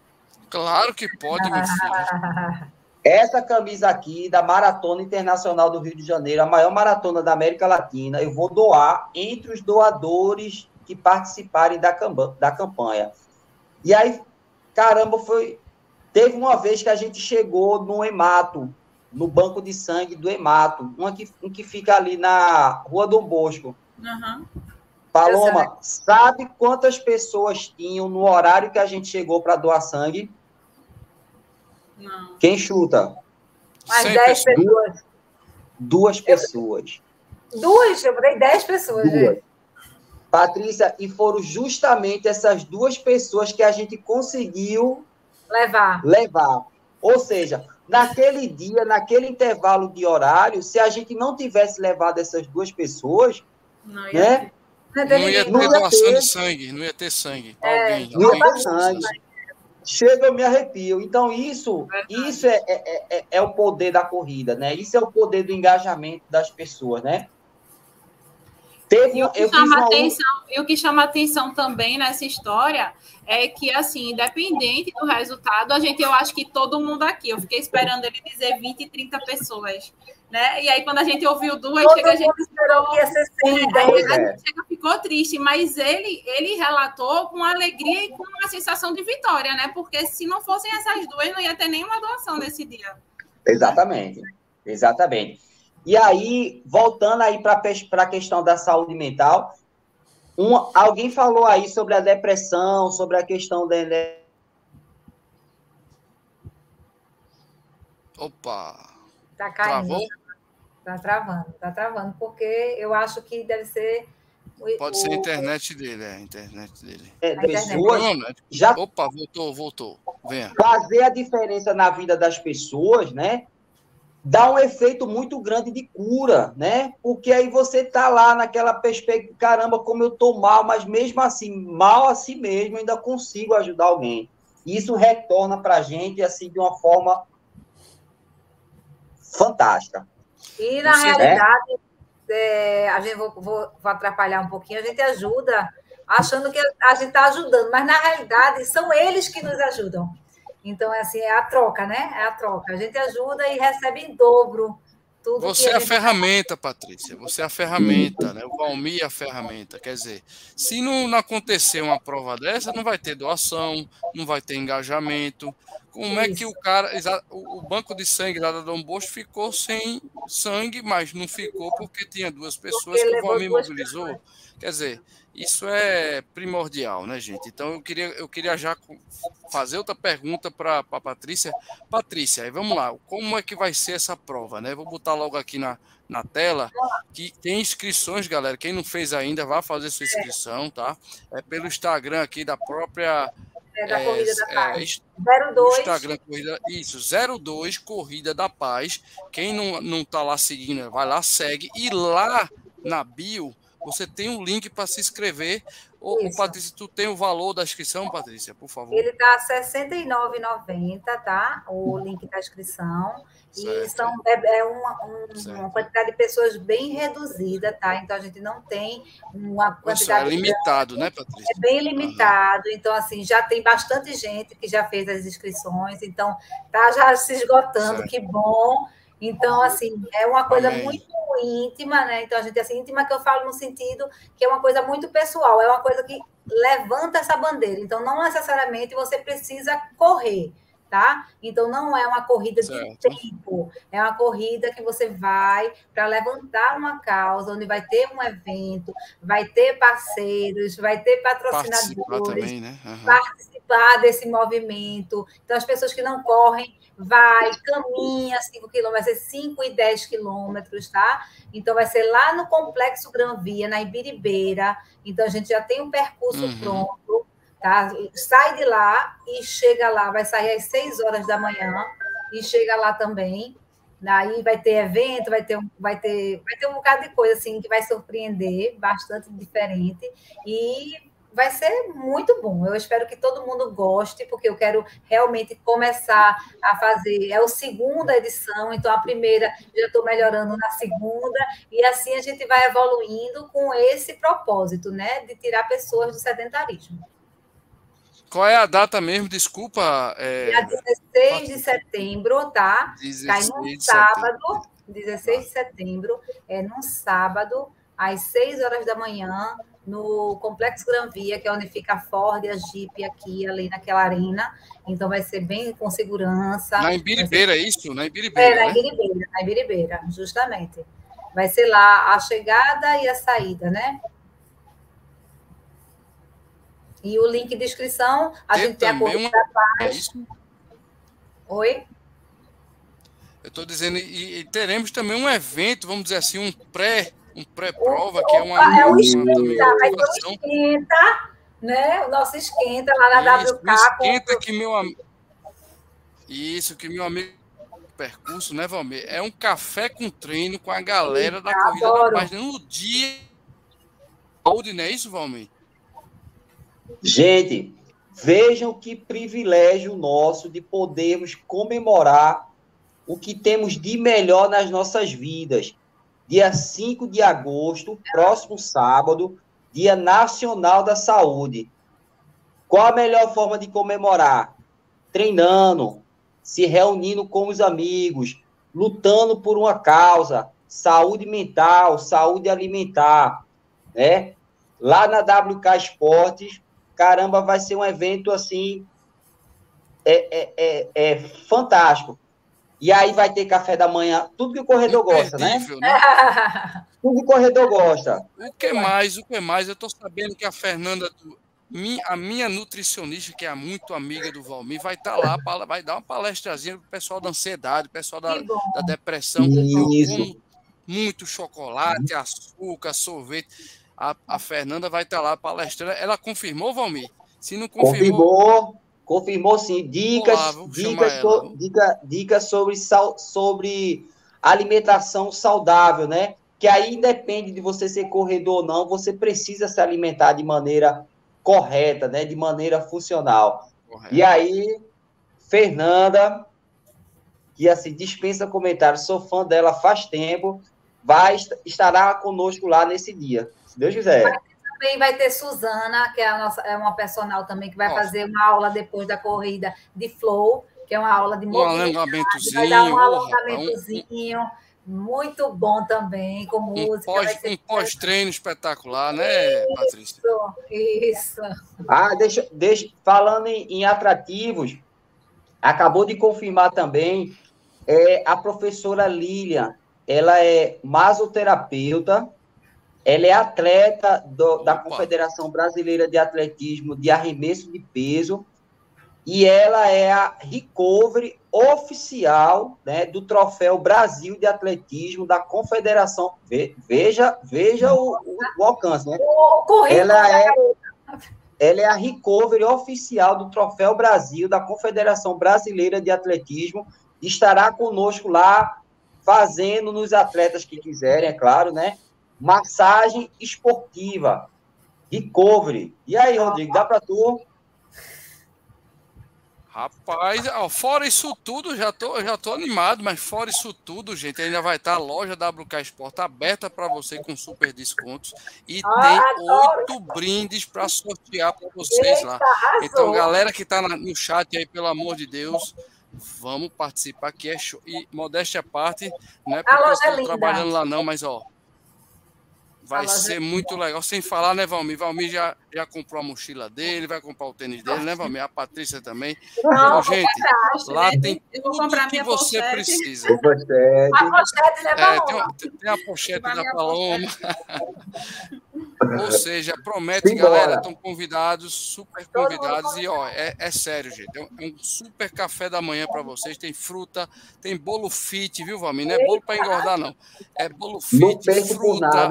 Claro que pode, meu filho. [laughs] Essa camisa aqui da Maratona Internacional do Rio de Janeiro, a maior maratona da América Latina, eu vou doar entre os doadores que participarem da, da campanha. E aí, caramba, foi. Teve uma vez que a gente chegou no Emato, no banco de sangue do Emato, um que, um que fica ali na Rua Dom Bosco. Uhum. Paloma, sabe quantas pessoas tinham no horário que a gente chegou para doar sangue? Não. Quem chuta? Mais 10 pessoas. Duas pessoas. Duas? Eu falei 10 pessoas. Duas. Patrícia, e foram justamente essas duas pessoas que a gente conseguiu levar. levar. Ou seja, naquele dia, naquele intervalo de horário, se a gente não tivesse levado essas duas pessoas, não ia, né? não ia ter doação ter... de sangue, não ia ter sangue. É, alguém, não ia ter sangue. Chega, eu me arrepio. Então, isso, isso é, é, é, é, o poder da corrida, né? Isso é o poder do engajamento das pessoas, né? Teve, e, o que chama uma... atenção, e o que chama atenção também nessa história é que, assim, independente do resultado, a gente, eu acho que todo mundo aqui, eu fiquei esperando ele dizer 20, 30 pessoas, né? E aí, quando a gente ouviu duas, chega, a gente esperou que ia ser 100, é, a gente chega, ficou triste, mas ele, ele relatou com alegria e com uma sensação de vitória, né? Porque se não fossem essas duas, não ia ter nenhuma doação nesse dia. Exatamente, exatamente. E aí, voltando aí para a questão da saúde mental, um, alguém falou aí sobre a depressão, sobre a questão da. Opa! Tá caindo. Travou? Tá travando, tá travando, porque eu acho que deve ser. Pode o, ser a internet dele, é a internet dele. É, pessoas, já Opa, voltou, voltou. Venha. Fazer a diferença na vida das pessoas, né? Dá um efeito muito grande de cura, né? Porque aí você tá lá naquela perspectiva, caramba, como eu tô mal, mas mesmo assim, mal a si mesmo, ainda consigo ajudar alguém. Isso retorna para a gente assim de uma forma fantástica. E na você, realidade, é, a gente vou, vou, vou atrapalhar um pouquinho, a gente ajuda achando que a gente está ajudando, mas na realidade são eles que nos ajudam. Então, é assim, é a troca, né? É a troca. A gente ajuda e recebe em dobro tudo Você é a, a ferramenta, Patrícia. Você é a ferramenta, né? O Valmir é a ferramenta. Quer dizer, se não acontecer uma prova dessa, não vai ter doação, não vai ter engajamento. Como Isso. é que o cara. O banco de sangue lá da Dom Bosco ficou sem sangue, mas não ficou porque tinha duas pessoas porque que o Valmir mobilizou. Pessoas. Quer dizer, isso é primordial, né, gente? Então eu queria, eu queria já fazer outra pergunta para a Patrícia. Patrícia, aí vamos lá, como é que vai ser essa prova, né? Vou botar logo aqui na, na tela que tem inscrições, galera. Quem não fez ainda, vá fazer sua inscrição, tá? É pelo Instagram aqui da própria. É da é, Corrida da é, Paz. É, 02. Instagram Corrida, isso, 02 Corrida da Paz. Quem não, não tá lá seguindo, vai lá, segue. E lá na bio você tem um link para se inscrever. Ô, Patrícia, tu tem o valor da inscrição, Patrícia, por favor? Ele está R$ 69,90, tá? O link da inscrição. Certo. E são, é, é uma, um, uma, quantidade de pessoas bem reduzida, tá? Então a gente não tem uma quantidade. Nossa, é limitado, de... né, Patrícia? É bem limitado. Uhum. Então, assim, já tem bastante gente que já fez as inscrições, então tá já se esgotando, certo. que bom. Então, assim, é uma coisa Amém. muito íntima, né? Então, a gente, assim, íntima que eu falo no sentido que é uma coisa muito pessoal, é uma coisa que levanta essa bandeira. Então, não necessariamente você precisa correr, tá? Então, não é uma corrida certo. de tempo, é uma corrida que você vai para levantar uma causa, onde vai ter um evento, vai ter parceiros, vai ter patrocinadores, participar, também, né? uhum. participar desse movimento. Então, as pessoas que não correm vai, caminha 5 quilômetros, vai ser 5 e 10 quilômetros, tá? Então, vai ser lá no Complexo Gran Via, na Ibiribeira. Então, a gente já tem um percurso uhum. pronto, tá? Sai de lá e chega lá, vai sair às 6 horas da manhã e chega lá também. Daí vai ter evento, vai ter, vai ter, vai ter um bocado de coisa assim que vai surpreender, bastante diferente. E vai ser muito bom. Eu espero que todo mundo goste, porque eu quero realmente começar a fazer. É a segunda edição, então a primeira já estou melhorando na segunda, e assim a gente vai evoluindo com esse propósito, né? De tirar pessoas do sedentarismo. Qual é a data mesmo? Desculpa. É... Dia 16 de setembro, tá? 16 Cai num sábado, 16 de setembro, é num sábado, às 6 horas da manhã, no Complexo Gran Via, que é onde fica a Ford e a Jeep aqui, ali naquela arena. Então vai ser bem com segurança. Na Ibiribeira, ser... é isso? Na Ibiribeira. É, na né? Ibiribeira, na Ibiribeira, justamente. Vai ser lá a chegada e a saída, né? E o link de inscrição, a tem gente tem a corrida uma... É isso? Oi? Eu estou dizendo, e, e, teremos também um evento, vamos dizer assim, um pré um pré-prova, que é uma. É o esquenta, o esquenta, né? O nosso esquenta lá na Isso, WK. Esquenta com... que meu amigo. Isso, que meu amigo percurso, né, Valmir? É um café com treino com a galera Sim, da corrida adoro. da página no dia. Saúde, não é isso, Valmir? Gente, vejam que privilégio nosso de podermos comemorar o que temos de melhor nas nossas vidas dia 5 de agosto, próximo sábado, Dia Nacional da Saúde. Qual a melhor forma de comemorar? Treinando, se reunindo com os amigos, lutando por uma causa, saúde mental, saúde alimentar, né? Lá na WK Esportes, caramba, vai ser um evento assim é, é, é, é fantástico. E aí vai ter café da manhã, tudo que o corredor gosta, né? né? [laughs] tudo que o corredor gosta. O que mais, o que mais? Eu estou sabendo que a Fernanda, a minha nutricionista, que é muito amiga do Valmir, vai estar tá lá, vai dar uma palestrazinha para o pessoal da ansiedade, o pessoal da, da depressão. Isso. Eu como muito chocolate, açúcar, sorvete. A, a Fernanda vai estar tá lá palestrando. Ela confirmou, Valmir? Se não confirmou. Confirmou. Confirmou sim. Dicas, Olá, dicas, so, dica, dicas sobre, sal, sobre alimentação saudável, né? Que aí depende de você ser corredor ou não, você precisa se alimentar de maneira correta, né? De maneira funcional. Correto. E aí, Fernanda, que assim dispensa comentários, sou fã dela faz tempo, vai estará conosco lá nesse dia, se Deus quiser também vai ter Suzana, que é, a nossa, é uma personal também, que vai nossa. fazer uma aula depois da corrida de flow, que é uma aula de mobilidade. Um alongamentozinho. Vai dar um alongamentozinho. Um, muito bom também, com música. Um pós-treino espetacular, né, isso, Patrícia? Isso. Ah, deixa, deixa, falando em, em atrativos, acabou de confirmar também é, a professora Lilian. Ela é masoterapeuta, ela é atleta do, da Confederação Brasileira de Atletismo de Arremesso de Peso e ela é a recovery oficial né, do Troféu Brasil de Atletismo da Confederação. Veja, veja o, o, o alcance, né? Ela é, ela é a recovery oficial do Troféu Brasil da Confederação Brasileira de Atletismo. Estará conosco lá, fazendo nos atletas que quiserem, é claro, né? Massagem esportiva, recovery. E aí, Rodrigo, dá para tu? Rapaz, ó, fora isso tudo, já tô, já tô animado, mas fora isso tudo, gente, ainda vai estar a loja WK Sport aberta para você com super descontos e ah, tem oito brindes para sortear para vocês Eita, lá. Então, galera que está no chat aí, pelo amor de Deus, vamos participar que é show. E modéstia à parte, não é porque eu estou é trabalhando lá não, mas ó, Vai ser muito legal. Sem falar, né, Valmir? Valmir já, já comprou a mochila dele, vai comprar o tênis dele, né, Valmir? A Patrícia também. Não, então, gente, lá né? tem tudo que você pochete. precisa. A pochete, né, é, tem, tem, a pochete da Paloma. [laughs] Ou seja, promete, Sim, galera, estão convidados, super convidados. E, ó, é, é sério, gente. É um, é um super café da manhã para vocês. Tem fruta, tem bolo fit, viu, Valmir? Não é bolo para engordar, não. É bolo fit, fruta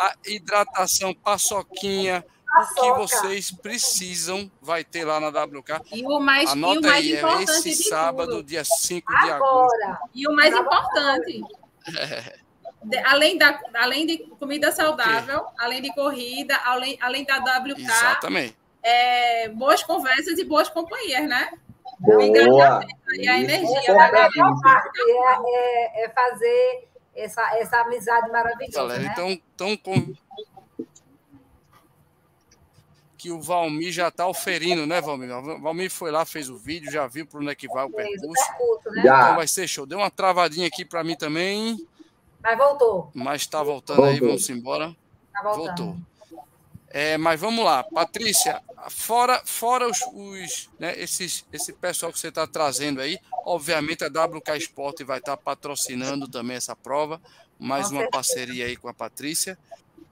a hidratação, paçoquinha, o que vocês precisam vai ter lá na WK. E o mais, Anota e o mais aí, é importante é esse sábado, tudo. dia 5 de agosto. E o mais importante, é. além, da, além de comida saudável, além de corrida, além, além da WK, Exatamente. É, boas conversas e boas companhias, né? Boa. E a energia da galera. É, é, é fazer essa, essa amizade maravilhosa. Galera, né? então, então, que o Valmir já está oferindo, né, Valmir? O Valmir foi lá, fez o vídeo, já viu para onde é que vai o percurso. Né? Então vai ser show. Deu uma travadinha aqui para mim também. Mas voltou. Mas está voltando voltou. aí, vamos embora. Tá voltou. É, mas vamos lá, Patrícia, fora, fora os, os né, esses, esse pessoal que você está trazendo aí, obviamente a WK Sport vai estar tá patrocinando também essa prova, mais uma parceria aí com a Patrícia,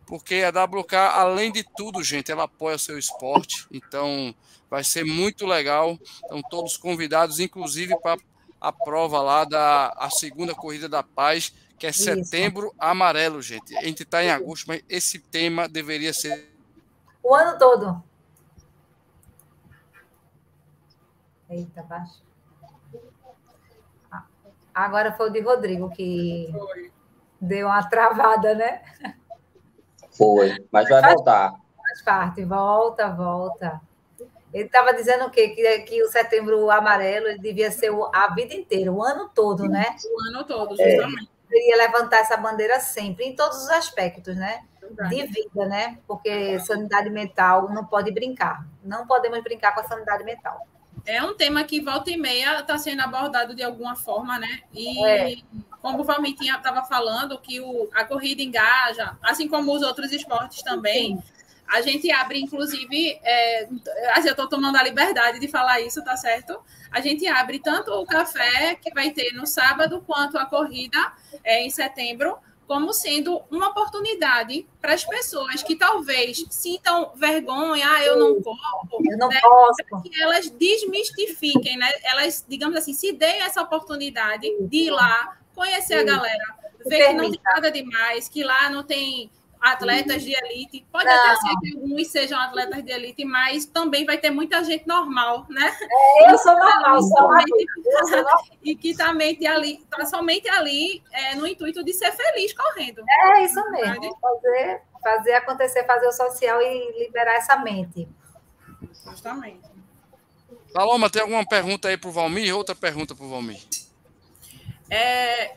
porque a WK, além de tudo, gente, ela apoia o seu esporte, então vai ser muito legal. Então, todos convidados, inclusive para a prova lá da a segunda corrida da paz, que é Isso. setembro amarelo, gente. A gente está em agosto, mas esse tema deveria ser o ano todo. Eita, baixo. Ah, agora foi o de Rodrigo que deu uma travada, né? Foi, mas vai voltar. Faz parte, volta, volta. Ele estava dizendo o quê? Que, que o setembro amarelo devia ser a vida inteira, o ano todo, né? O ano todo, justamente. É. Deveria levantar essa bandeira sempre, em todos os aspectos, né? de vida, né? Porque sanidade mental não pode brincar. Não podemos brincar com a sanidade mental. É um tema que volta e meia está sendo abordado de alguma forma, né? E é. como o Valmitinha estava falando, que o, a corrida engaja, assim como os outros esportes também. A gente abre, inclusive, é, assim, eu estou tomando a liberdade de falar isso, tá certo? A gente abre tanto o café que vai ter no sábado, quanto a corrida é, em setembro, como sendo uma oportunidade para as pessoas que talvez sintam vergonha, ah, eu não corro, eu não né? posso. que elas desmistifiquem, né? Elas, digamos assim, se deem essa oportunidade de ir lá, conhecer a galera, ver que não tem nada demais, que lá não tem atletas de elite. Pode não. até ser que alguns sejam atletas de elite, mas também vai ter muita gente normal, né? É, eu sou normal, sou E que também ali, está somente ali é, no intuito de ser feliz correndo. É isso mesmo. Fazer, fazer acontecer, fazer o social e liberar essa mente. Justamente. Paloma, tem alguma pergunta aí para o Valmir? Outra pergunta para o Valmir. É,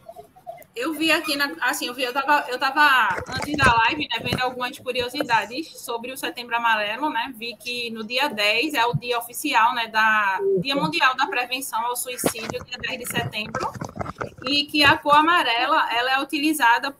eu vi aqui, na, assim, eu vi, eu tava, eu tava antes da live, né, vendo algumas curiosidades sobre o Setembro Amarelo, né? Vi que no dia 10 é o dia oficial, né, da Dia Mundial da Prevenção ao Suicídio, dia 10 de setembro, e que a cor amarela, ela é utilizada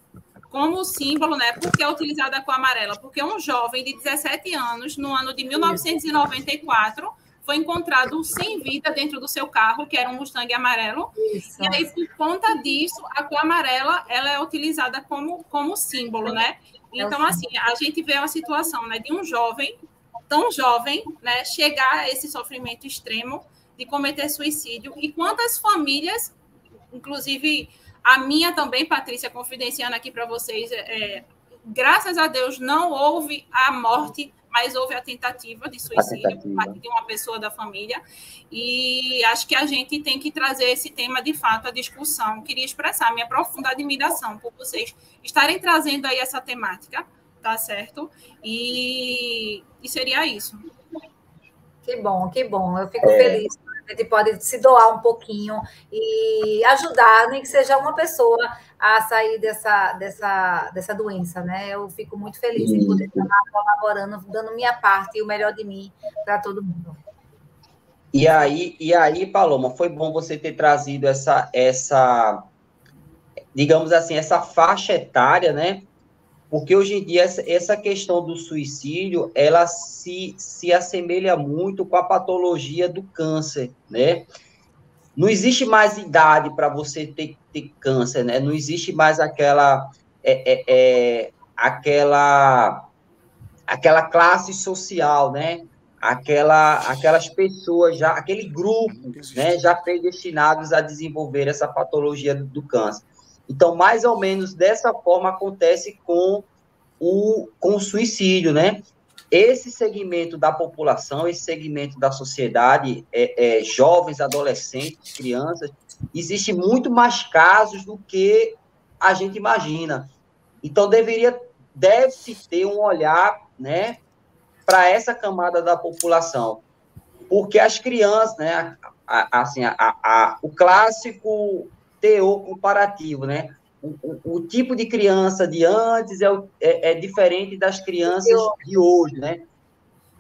como símbolo, né? Por que é utilizada a cor amarela? Porque um jovem de 17 anos, no ano de 1994, foi encontrado sem vida dentro do seu carro, que era um Mustang amarelo. Isso. E aí, por conta disso, a cor amarela ela é utilizada como, como símbolo, né? Então, assim, a gente vê uma situação né, de um jovem, tão jovem, né, chegar a esse sofrimento extremo de cometer suicídio. E quantas famílias, inclusive a minha também, Patrícia, confidenciando aqui para vocês, é, graças a Deus não houve a morte mas houve a tentativa de suicídio tentativa. por parte de uma pessoa da família. E acho que a gente tem que trazer esse tema de fato à discussão. Queria expressar minha profunda admiração por vocês estarem trazendo aí essa temática, tá certo? E, e seria isso. Que bom, que bom. Eu fico é. feliz a gente pode se doar um pouquinho e ajudar, nem que seja uma pessoa a sair dessa, dessa, dessa doença, né? Eu fico muito feliz em poder estar colaborando, dando minha parte e o melhor de mim para todo mundo. E aí, e aí, Paloma, foi bom você ter trazido essa, essa, digamos assim, essa faixa etária, né? Porque hoje em dia essa, essa questão do suicídio, ela se, se assemelha muito com a patologia do câncer, né? Não existe mais idade para você ter, ter câncer, né? Não existe mais aquela é, é, é, aquela aquela classe social, né? Aquela, aquelas pessoas já, aquele grupo, né? Já predestinados a desenvolver essa patologia do, do câncer. Então, mais ou menos dessa forma acontece com o, com o suicídio, né? Esse segmento da população, esse segmento da sociedade, é, é, jovens, adolescentes, crianças, existe muito mais casos do que a gente imagina. Então, deveria, deve-se ter um olhar, né, para essa camada da população. Porque as crianças, né, assim, a, a, o clássico teor comparativo, né? O, o, o, tipo de criança de antes é, é, é, diferente das crianças de hoje, né?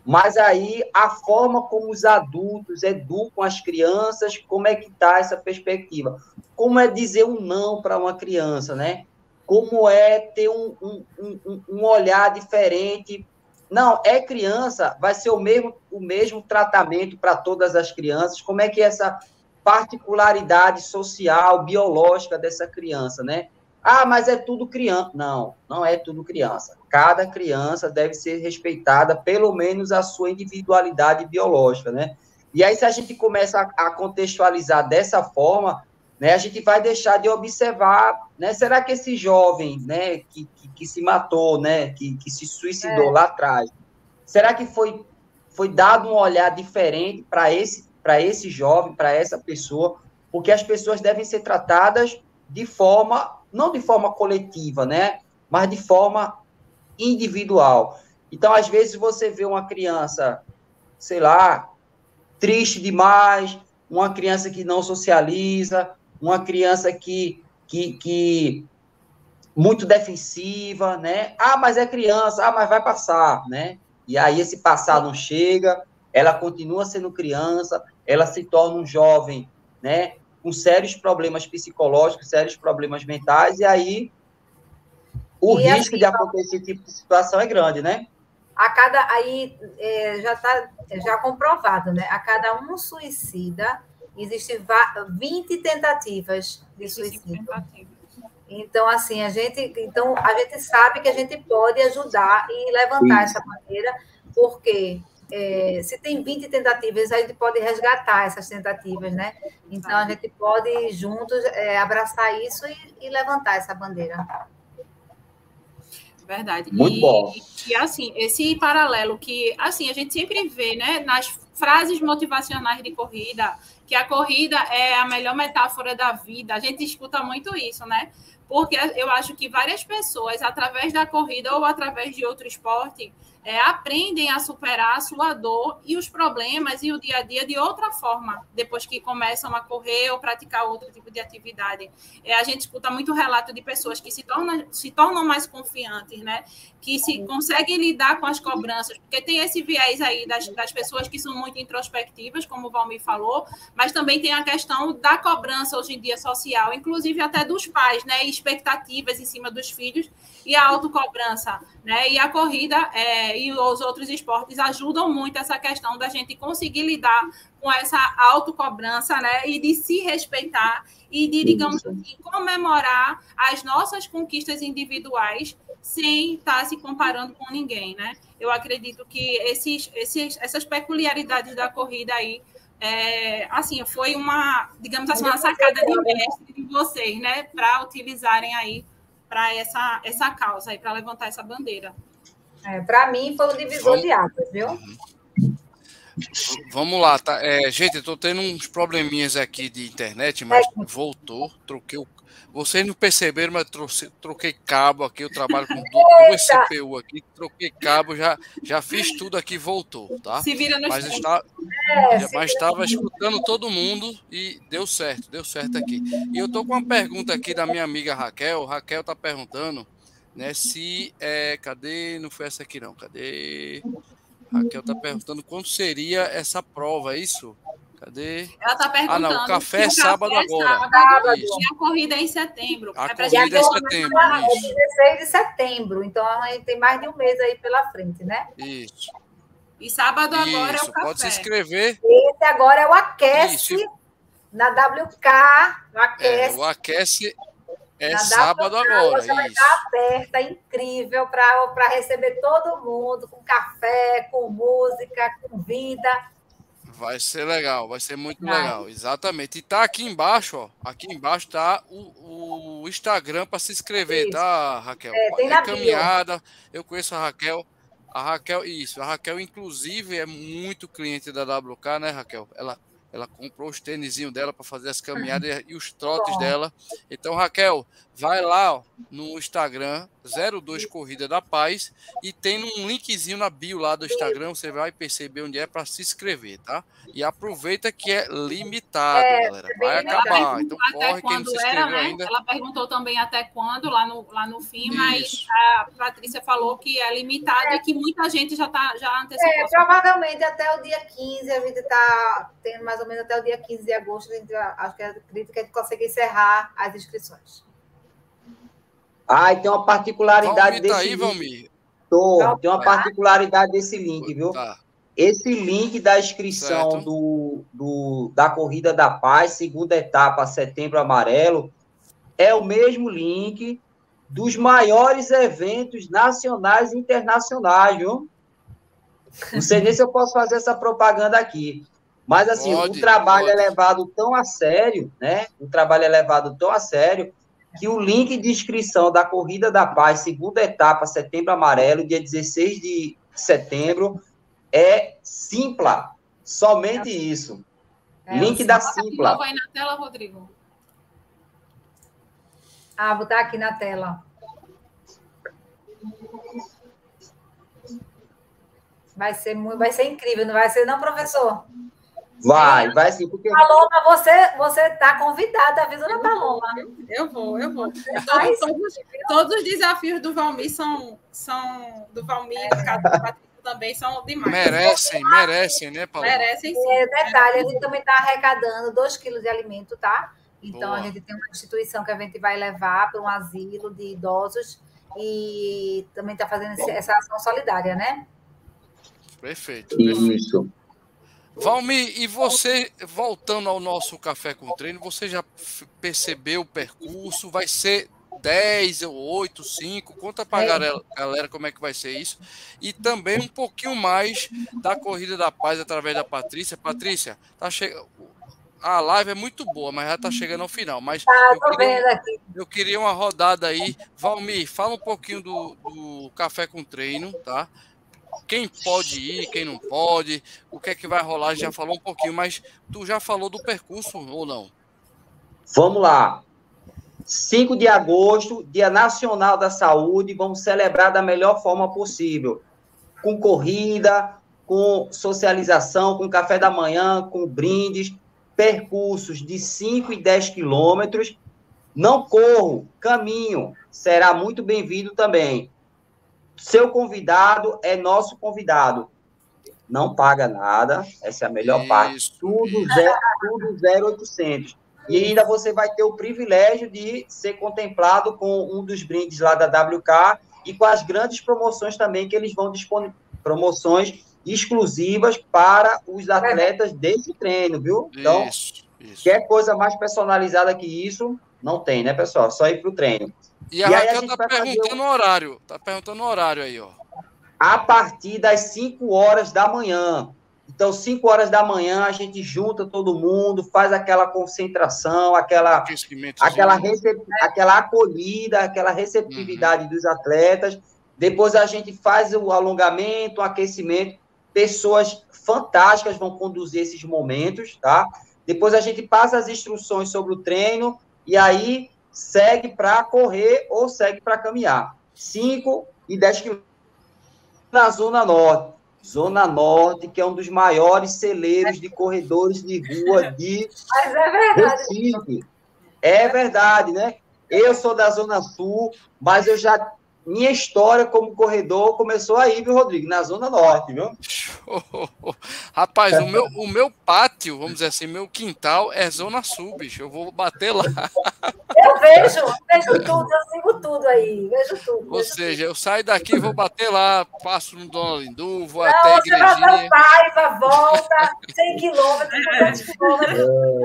Mas aí a forma como os adultos educam as crianças, como é que está essa perspectiva? Como é dizer um não para uma criança, né? Como é ter um, um, um, um olhar diferente não, é criança, vai ser o mesmo, o mesmo tratamento para todas as crianças. Como é que essa particularidade social, biológica dessa criança, né? Ah, mas é tudo criança. Não, não é tudo criança. Cada criança deve ser respeitada, pelo menos a sua individualidade biológica, né? E aí, se a gente começa a, contextualizar dessa forma, né, a gente vai deixar de observar, né? Será que esse jovem, né, que, que, que se matou, né, que, que se suicidou é. lá atrás, será que foi, foi dado um olhar diferente para esse para esse jovem, para essa pessoa, porque as pessoas devem ser tratadas de forma, não de forma coletiva, né? Mas de forma individual. Então, às vezes, você vê uma criança, sei lá, triste demais, uma criança que não socializa, uma criança que, que, que muito defensiva, né? Ah, mas é criança, ah, mas vai passar, né? E aí esse passar não chega, ela continua sendo criança, ela se torna um jovem, né, com sérios problemas psicológicos, sérios problemas mentais, e aí o e risco assim, de acontecer esse tipo de situação é grande, né? A cada aí é, já está já comprovado, né? A cada um suicida existem 20 tentativas de suicídio. Então, assim, a gente, então, a gente sabe que a gente pode ajudar e levantar Sim. essa bandeira, porque é, se tem 20 tentativas, a gente pode resgatar essas tentativas, né? Então, a gente pode juntos é, abraçar isso e, e, levantar essa bandeira. Verdade. Muito e, bom. E, assim, esse paralelo que, assim, a gente sempre vê, né, nas frases motivacionais de corrida, que a corrida é a melhor metáfora da vida. A gente escuta muito isso, né? Porque eu acho que várias pessoas, através da corrida ou através de outro esporte, é, aprendem a superar a sua dor e os problemas e o dia a dia de outra forma, depois que começam a correr ou praticar outro tipo de atividade. É, a gente escuta muito relato de pessoas que se tornam, se tornam mais confiantes, né? que se conseguem lidar com as cobranças, porque tem esse viés aí das, das pessoas que são muito introspectivas, como o Valmir falou, mas também tem a questão da cobrança hoje em dia social, inclusive até dos pais, né? expectativas em cima dos filhos e a autocobrança. Né? E a corrida é, e os outros esportes ajudam muito essa questão da gente conseguir lidar com essa autocobrança, né? E de se respeitar e de, digamos assim, comemorar as nossas conquistas individuais sem estar se comparando com ninguém, né? Eu acredito que esses, esses, essas peculiaridades da corrida aí é, assim, foi uma, digamos assim, uma sacada de mestre de vocês, né, para utilizarem aí para essa, essa causa, para levantar essa bandeira. É, para mim foi um divisor Vamos... de águas, viu? Vamos lá, tá? É, gente, eu tô tendo uns probleminhas aqui de internet, mas é. voltou. Troquei o. Vocês não perceberam, mas troquei, troquei cabo aqui. Eu trabalho com [laughs] duas CPU aqui. Troquei cabo, já, já fiz tudo aqui voltou, tá? Se vira no mas está, é, mas estava escutando todo mundo e deu certo, deu certo aqui. E eu tô com uma pergunta aqui da minha amiga Raquel. Raquel tá perguntando, né, se é, cadê? Não foi essa aqui não. Cadê? Raquel está perguntando quando seria essa prova, é isso? Cadê? Ela está perguntando. Ah, não, o café é sábado é agora. Sábado, e a corrida é em setembro. A é corrida é em setembro. É 16 de setembro, então tem mais de um mês aí pela frente, né? Isso. E sábado isso, agora é o café. Pode se inscrever. Esse agora é o Aquece isso. na WK. O Aquece. É, o Aquece é sábado agora. Vai estar aberta, incrível, para receber todo mundo, com café, com música, com vida. Vai ser legal, vai ser muito vai. legal, exatamente. E tá aqui embaixo, ó. Aqui embaixo tá o, o Instagram para se inscrever, isso. tá, Raquel? É, tem é caminhada. Bio. Eu conheço a Raquel. A Raquel, isso, a Raquel, inclusive, é muito cliente da WK, né, Raquel? Ela ela comprou os tênisinhos dela para fazer as caminhadas e os trotes dela. Então, Raquel, vai lá ó, no Instagram 02 Corrida da Paz e tem um linkzinho na bio lá do Instagram, você vai perceber onde é para se inscrever, tá? E aproveita que é limitado, é, galera. É vai acabar. Então corre quem não se inscreveu era, né? ainda. Ela perguntou também até quando lá no, lá no fim, mas a Patrícia falou que é limitado é. e que muita gente já tá já antecipou. É, provavelmente até o dia 15 a gente está tendo mais ou menos até o dia 15 de agosto, a gente, acho que acredito que a gente consegue encerrar as inscrições. Ah, e tem uma particularidade Valmir, desse tá aí, link. Valmir? Tô, tem uma particularidade desse link, viu? Tá. Esse link da inscrição do, do, da Corrida da Paz, segunda etapa, setembro amarelo, é o mesmo link dos maiores eventos nacionais e internacionais, viu? Não sei nem se eu posso fazer essa propaganda aqui. Mas, assim, o trabalho pode. é levado tão a sério, né? O trabalho é levado tão a sério que o link de inscrição da Corrida da Paz, segunda etapa, setembro amarelo, dia 16 de setembro, é Simpla. Somente isso. É, link da Simpla. Vai na tela, Rodrigo. Ah, vou estar aqui na tela. Vai ser, muito, vai ser incrível, não vai ser, não, professor? Vai, vai sim, porque. Paloma, você você está convidada, avisa na Paloma. Eu vou, eu vou. Todos, todos, todos, os desafios do Valmir são, são do Valmir, é. do também são demais. Merecem, merecem, né, Paloma? Merecem sim. É, detalhe, a gente também está arrecadando 2 quilos de alimento, tá? Então, Boa. a gente tem uma instituição que a gente vai levar para um asilo de idosos e também está fazendo essa ação solidária, né? Perfeito. perfeito. Isso. Valmir, e você, voltando ao nosso café com treino, você já percebeu o percurso? Vai ser 10 ou 8, 5? Conta para a galera, galera como é que vai ser isso. E também um pouquinho mais da Corrida da Paz através da Patrícia. Patrícia, tá chegando. A live é muito boa, mas já está chegando ao final. Mas ah, eu, queria, eu, queria, uma rodada aí. Valmir, fala um pouquinho do, do café com treino, tá? Quem pode ir, quem não pode, o que é que vai rolar, já falou um pouquinho, mas tu já falou do percurso ou não? Vamos lá. 5 de agosto, Dia Nacional da Saúde, vamos celebrar da melhor forma possível. Com corrida, com socialização, com café da manhã, com brindes, percursos de 5 e 10 quilômetros. Não corro, caminho, será muito bem-vindo também. Seu convidado é nosso convidado. Não paga nada, essa é a melhor isso, parte. Tudo zero, tudo 0800. E ainda você vai ter o privilégio de ser contemplado com um dos brindes lá da WK e com as grandes promoções também que eles vão disponibilizar. Promoções exclusivas para os atletas desse treino, viu? Então, isso, isso. quer coisa mais personalizada que isso, não tem, né, pessoal? Só ir para o treino. E a e Raquel tá perguntando o horário. Tá perguntando o horário aí, ó. A partir das 5 horas da manhã. Então, 5 horas da manhã, a gente junta todo mundo, faz aquela concentração, aquela, aquela, recep... aquela acolhida, aquela receptividade uhum. dos atletas. Depois a gente faz o alongamento, o aquecimento. Pessoas fantásticas vão conduzir esses momentos, tá? Depois a gente passa as instruções sobre o treino e aí segue para correr ou segue para caminhar. 5 e 10 quilômetros na Zona Norte. Zona Norte, que é um dos maiores celeiros de corredores de rua de Mas é verdade. Recife. É verdade, né? Eu sou da Zona Sul, mas eu já minha história como corredor começou aí, viu, Rodrigo? Na Zona Norte, viu? [laughs] Rapaz, o meu, o meu pátio, vamos dizer assim, meu quintal é Zona Sul, bicho. Eu vou bater lá. Eu vejo, vejo tudo, eu sigo tudo aí, vejo tudo. Ou vejo seja, tudo. eu saio daqui, vou bater lá, passo no Dona Lindu, vou Não, até a igrejinha. Você vai Paiva, volta, 100 quilômetros, 200 quilômetros.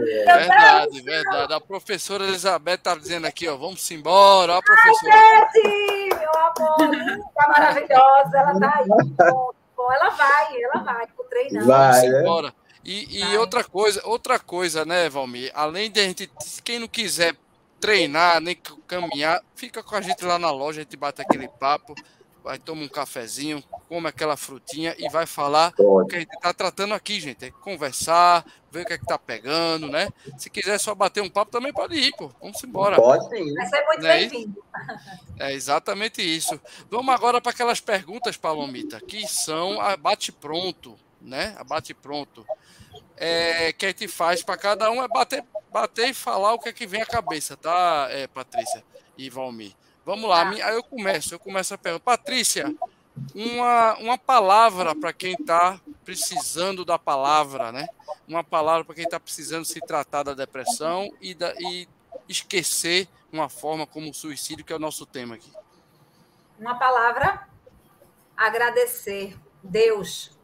É, verdade, verdade. A professora Elizabeth tá dizendo aqui, ó, vamos embora, ó, a professora. Ai, meu amor, tá maravilhosa, ela tá aí. Bom, bom, ela vai, ela vai, pro treinando. Vai, né? embora. E, e outra coisa, outra coisa, né, Valmir? Além de a gente, quem não quiser treinar, nem caminhar, fica com a gente lá na loja, a gente bate aquele papo. vai tomar um cafezinho, come aquela frutinha e vai falar Pode. o que a gente está tratando aqui, gente. É conversar, ver o que é que tá pegando, né? Se quiser só bater um papo, também pode ir, pô. Vamos embora. Pode sim. Vai ser muito é bem-vindo. É exatamente isso. Vamos agora para aquelas perguntas, Palomita, que são a bate-pronto, né? A bate-pronto. É, que a gente faz para cada um é bater, bater e falar o que é que vem à cabeça, tá, é, Patrícia e Valmir? Vamos lá, aí eu começo, eu começo a pergunta. Patrícia, uma, uma palavra para quem está precisando da palavra, né? Uma palavra para quem está precisando se tratar da depressão e, da, e esquecer uma forma como o suicídio, que é o nosso tema aqui. Uma palavra, agradecer. Deus.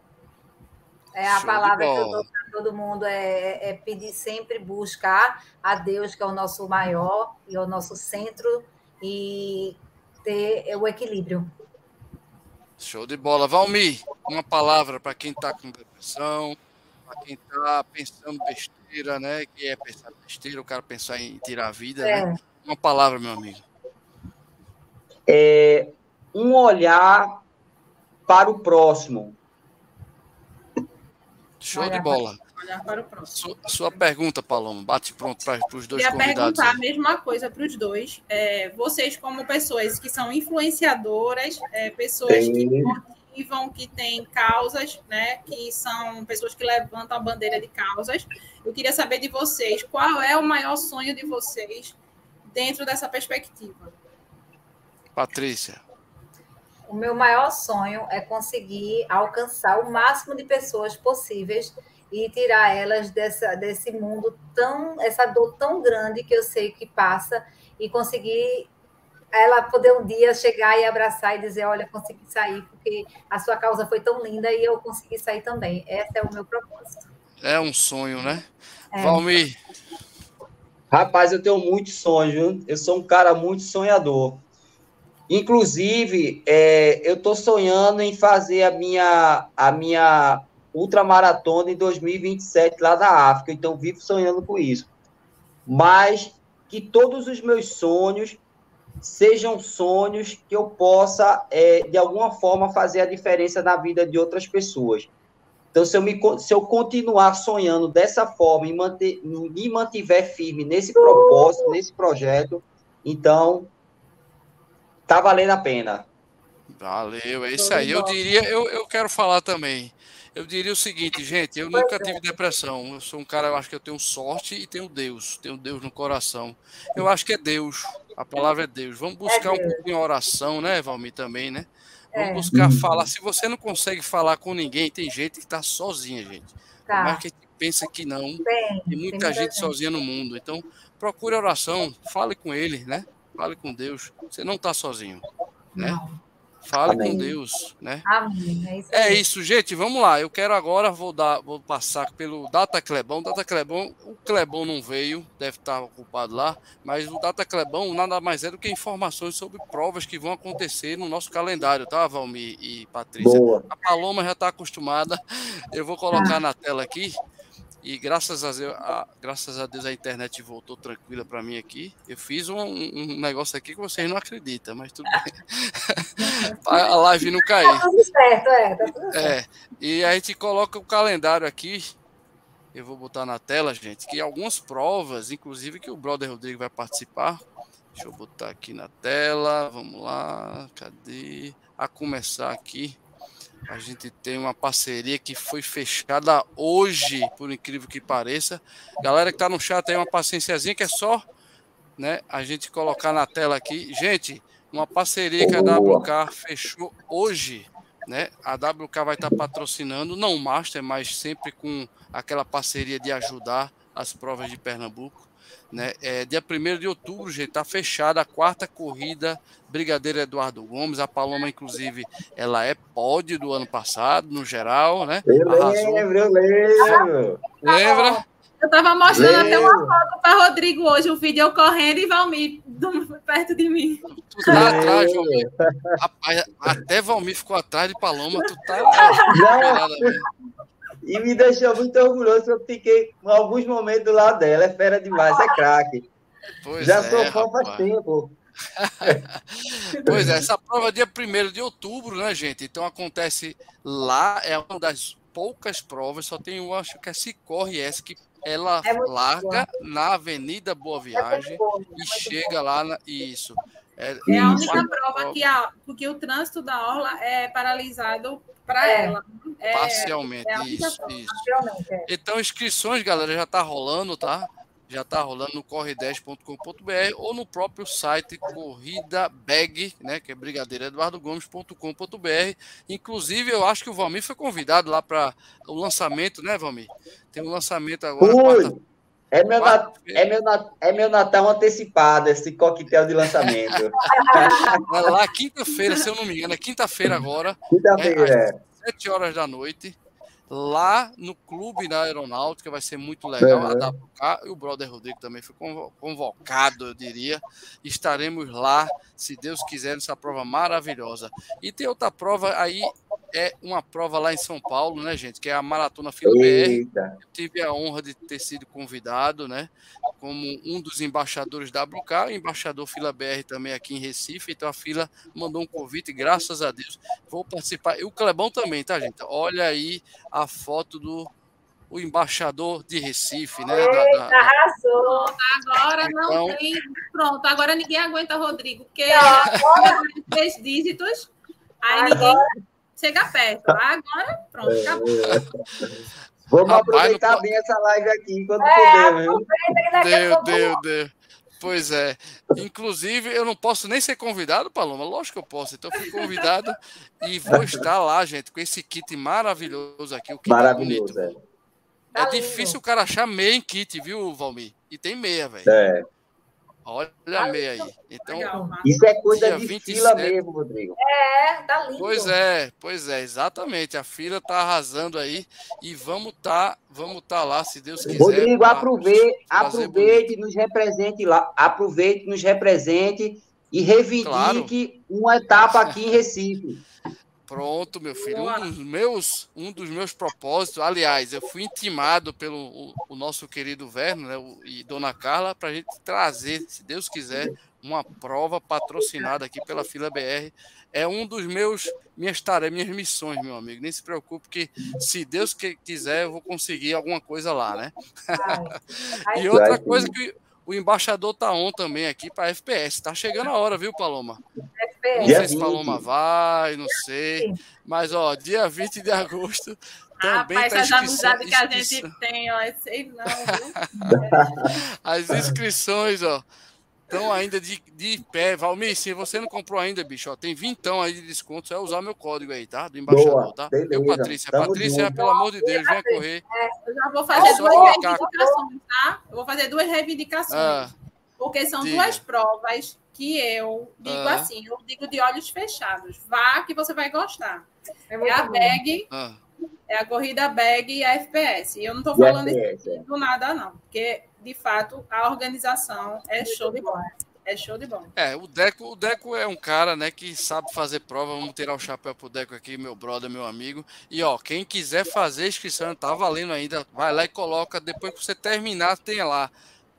É a Show palavra que eu dou para todo mundo, é, é pedir sempre buscar a Deus, que é o nosso maior e é o nosso centro e ter o equilíbrio. Show de bola. Valmir, uma palavra para quem está com depressão, para quem está pensando besteira, né? Que é pensar besteira, o cara pensar em tirar a vida, né? é. né? Uma palavra, meu amigo. É um olhar para o próximo. Show de bola olhar para o próximo. Sua, sua pergunta, Paloma, bate pronto para os dois Queria convidados. perguntar a mesma coisa para os dois. É, vocês, como pessoas que são influenciadoras, é, pessoas Sim. que motivam, que têm causas, né, que são pessoas que levantam a bandeira de causas, eu queria saber de vocês, qual é o maior sonho de vocês dentro dessa perspectiva? Patrícia. O meu maior sonho é conseguir alcançar o máximo de pessoas possíveis e tirar elas dessa, desse mundo tão, essa dor tão grande que eu sei que passa e conseguir ela poder um dia chegar e abraçar e dizer, olha, consegui sair porque a sua causa foi tão linda e eu consegui sair também. Esse é o meu propósito. É um sonho, né? É. Valmir. Rapaz, eu tenho muitos sonhos, eu sou um cara muito sonhador. Inclusive, é, eu estou sonhando em fazer a minha, a minha ultramaratona em 2027 lá na África, então vivo sonhando com isso. Mas que todos os meus sonhos sejam sonhos que eu possa, é, de alguma forma, fazer a diferença na vida de outras pessoas. Então, se eu, me, se eu continuar sonhando dessa forma e manter, me mantiver firme nesse propósito, nesse projeto, então tá valendo a pena. Valeu, é isso aí. Eu diria, eu, eu quero falar também. Eu diria o seguinte, gente, eu nunca tive depressão. Eu sou um cara, eu acho que eu tenho sorte e tenho Deus, tenho Deus no coração. Eu acho que é Deus. A palavra é Deus. Vamos buscar um pouquinho a oração, né, Valmir, também, né? Vamos é. buscar falar. Se você não consegue falar com ninguém, tem gente que está sozinha, gente. Tá. Mas que pensa que não. Tem, tem muita tem gente sozinha no mundo. Então, procure oração, fale com ele, né? Fale com Deus. Você não está sozinho, né? Não. Fale Amém. com Deus, né? Amém. É isso, é isso, gente. Vamos lá. Eu quero agora vou dar, vou passar pelo Data Clebão. Data Clebão, o Clebão não veio, deve estar ocupado lá, mas o Data Clebão nada mais é do que informações sobre provas que vão acontecer no nosso calendário, tá, Valmir e Patrícia? Boa. A Paloma já está acostumada. Eu vou colocar ah. na tela aqui. E graças a, Deus, a, graças a Deus a internet voltou tranquila para mim aqui. Eu fiz um, um, negócio aqui que vocês não acreditam, mas tudo bem. [laughs] a live não caiu. Tá tudo certo, é. Tá tudo certo. É. E a gente coloca o calendário aqui. Eu vou botar na tela, gente, que algumas provas, inclusive que o brother Rodrigo vai participar. Deixa eu botar aqui na tela. Vamos lá. Cadê? A começar aqui. A gente tem uma parceria que foi fechada hoje, por incrível que pareça. Galera que está no chat aí, uma paciênciazinha que é só né, a gente colocar na tela aqui. Gente, uma parceria que a WK fechou hoje. Né? A WK vai estar tá patrocinando, não o Master, mas sempre com aquela parceria de ajudar as provas de Pernambuco. Né? É, dia 1 de outubro, gente, está fechada a quarta corrida Brigadeiro Eduardo Gomes. A Paloma, inclusive, ela é pódio do ano passado, no geral, né? Eu lembro, eu lembro. Lembra? Eu estava mostrando até uma foto para Rodrigo hoje, o vídeo eu correndo e Valmir perto de mim. Tu tá atrás, Valmir. Rapaz, até Valmir ficou atrás de Paloma. Tu tá. [laughs] E me deixou muito orgulhoso, eu fiquei em alguns momentos do lado dela. É fera demais, é craque. Já é, sou fã faz tempo. [laughs] pois é, essa prova é dia 1 de outubro, né, gente? Então acontece lá, é uma das poucas provas, só tem, eu acho que é Cicorre essa, que ela é larga boa. na Avenida Boa é Viagem é e chega boa. lá na, isso. É, é a única prova que, a, porque o trânsito da Orla é paralisado para é. ela. É, Parcialmente, isso, isso. Então, inscrições, galera, já está rolando, tá? já está rolando no corre10.com.br ou no próprio site Corrida Bag, né, que é brigadeiroeduardogomes.com.br. Inclusive, eu acho que o Valmir foi convidado lá para o lançamento, né, Valmir? Tem um lançamento agora. Quarta, é meu, nat... é, meu nat... é meu Natal antecipado, esse coquetel de lançamento. é lá quinta-feira, se eu não me engano, é quinta-feira agora. Quinta-feira. É, às 7 horas da noite lá no clube da aeronáutica, vai ser muito legal. Uhum. A WK, e o brother Rodrigo também foi convocado, eu diria. Estaremos lá, se Deus quiser, nessa prova maravilhosa. E tem outra prova aí, é uma prova lá em São Paulo, né, gente? Que é a Maratona Fila. BR. Eu tive a honra de ter sido convidado, né? Como um dos embaixadores da WK, embaixador Fila BR também aqui em Recife. Então a fila mandou um convite, graças a Deus. Vou participar. E o Clebão também, tá, gente? Olha aí a foto do o embaixador de Recife, né? Eita, da, da, arrasou. Agora então, não tem. Pronto, agora ninguém aguenta Rodrigo, porque agora três dígitos, aí agora... ninguém chega perto. Agora, pronto, é, acabou. Vamos Rapaz, aproveitar bem essa live aqui enquanto é, puder, viu? Deu, deu, deu. Pois é. Inclusive, eu não posso nem ser convidado, Paloma. Lógico que eu posso. Então, eu fui convidado e vou estar lá, gente, com esse kit maravilhoso aqui. O kit maravilhoso, é. É, é difícil o cara achar meia em kit, viu, Valmir? E tem meia, velho. É. Olha a meia aí. Então, Isso é coisa de 27... fila mesmo, Rodrigo. É, tá lindo. Pois é, pois é, exatamente. A fila tá arrasando aí e vamos tá, vamos tá lá, se Deus quiser. Rodrigo, aproveite, aproveite, nos represente lá, aproveite, nos represente e reivindique claro. uma etapa aqui em Recife. [laughs] Pronto, meu filho. Um dos meus, um dos meus propósitos, aliás, eu fui intimado pelo o, o nosso querido Verno né, o, e Dona Carla para a gente trazer, se Deus quiser, uma prova patrocinada aqui pela Fila BR. É um dos meus minhas tarefas, minhas missões, meu amigo. Nem se preocupe que se Deus quiser, eu vou conseguir alguma coisa lá, né? [laughs] e outra coisa que o embaixador tá on também aqui para FPS. Tá chegando a hora, viu, Paloma? FPS. Não sei se Paloma vai, não sei. Mas, ó, dia 20 de agosto também Rapaz, tá essa amizade que a gente tem, ó, sei não, viu? [laughs] [laughs] As inscrições, ó, estão ainda de, de pé. Valmir, se você não comprou ainda, bicho, ó, tem vintão aí de desconto, vai usar meu código aí, tá? Do embaixador, Boa, tá? Beleza. Eu, Patrícia. Tamo Patrícia, junto. pelo amor de Deus, venha correr. É, eu já vou fazer duas reivindicações, tá? Eu vou fazer duas reivindicações. Ah, porque são diga. duas provas que eu digo ah. assim, eu digo de olhos fechados. Vá que você vai gostar. É, é a bag, ah. é a corrida bag e a FPS. E eu não estou falando FPS, é. do nada, não, porque de fato, a organização é show de bola. É show de bola. É, o Deco, o Deco é um cara, né, que sabe fazer prova. Vamos tirar o chapéu pro Deco aqui, meu brother, meu amigo. E ó, quem quiser fazer inscrição, tá valendo ainda. Vai lá e coloca. Depois que você terminar, tem lá.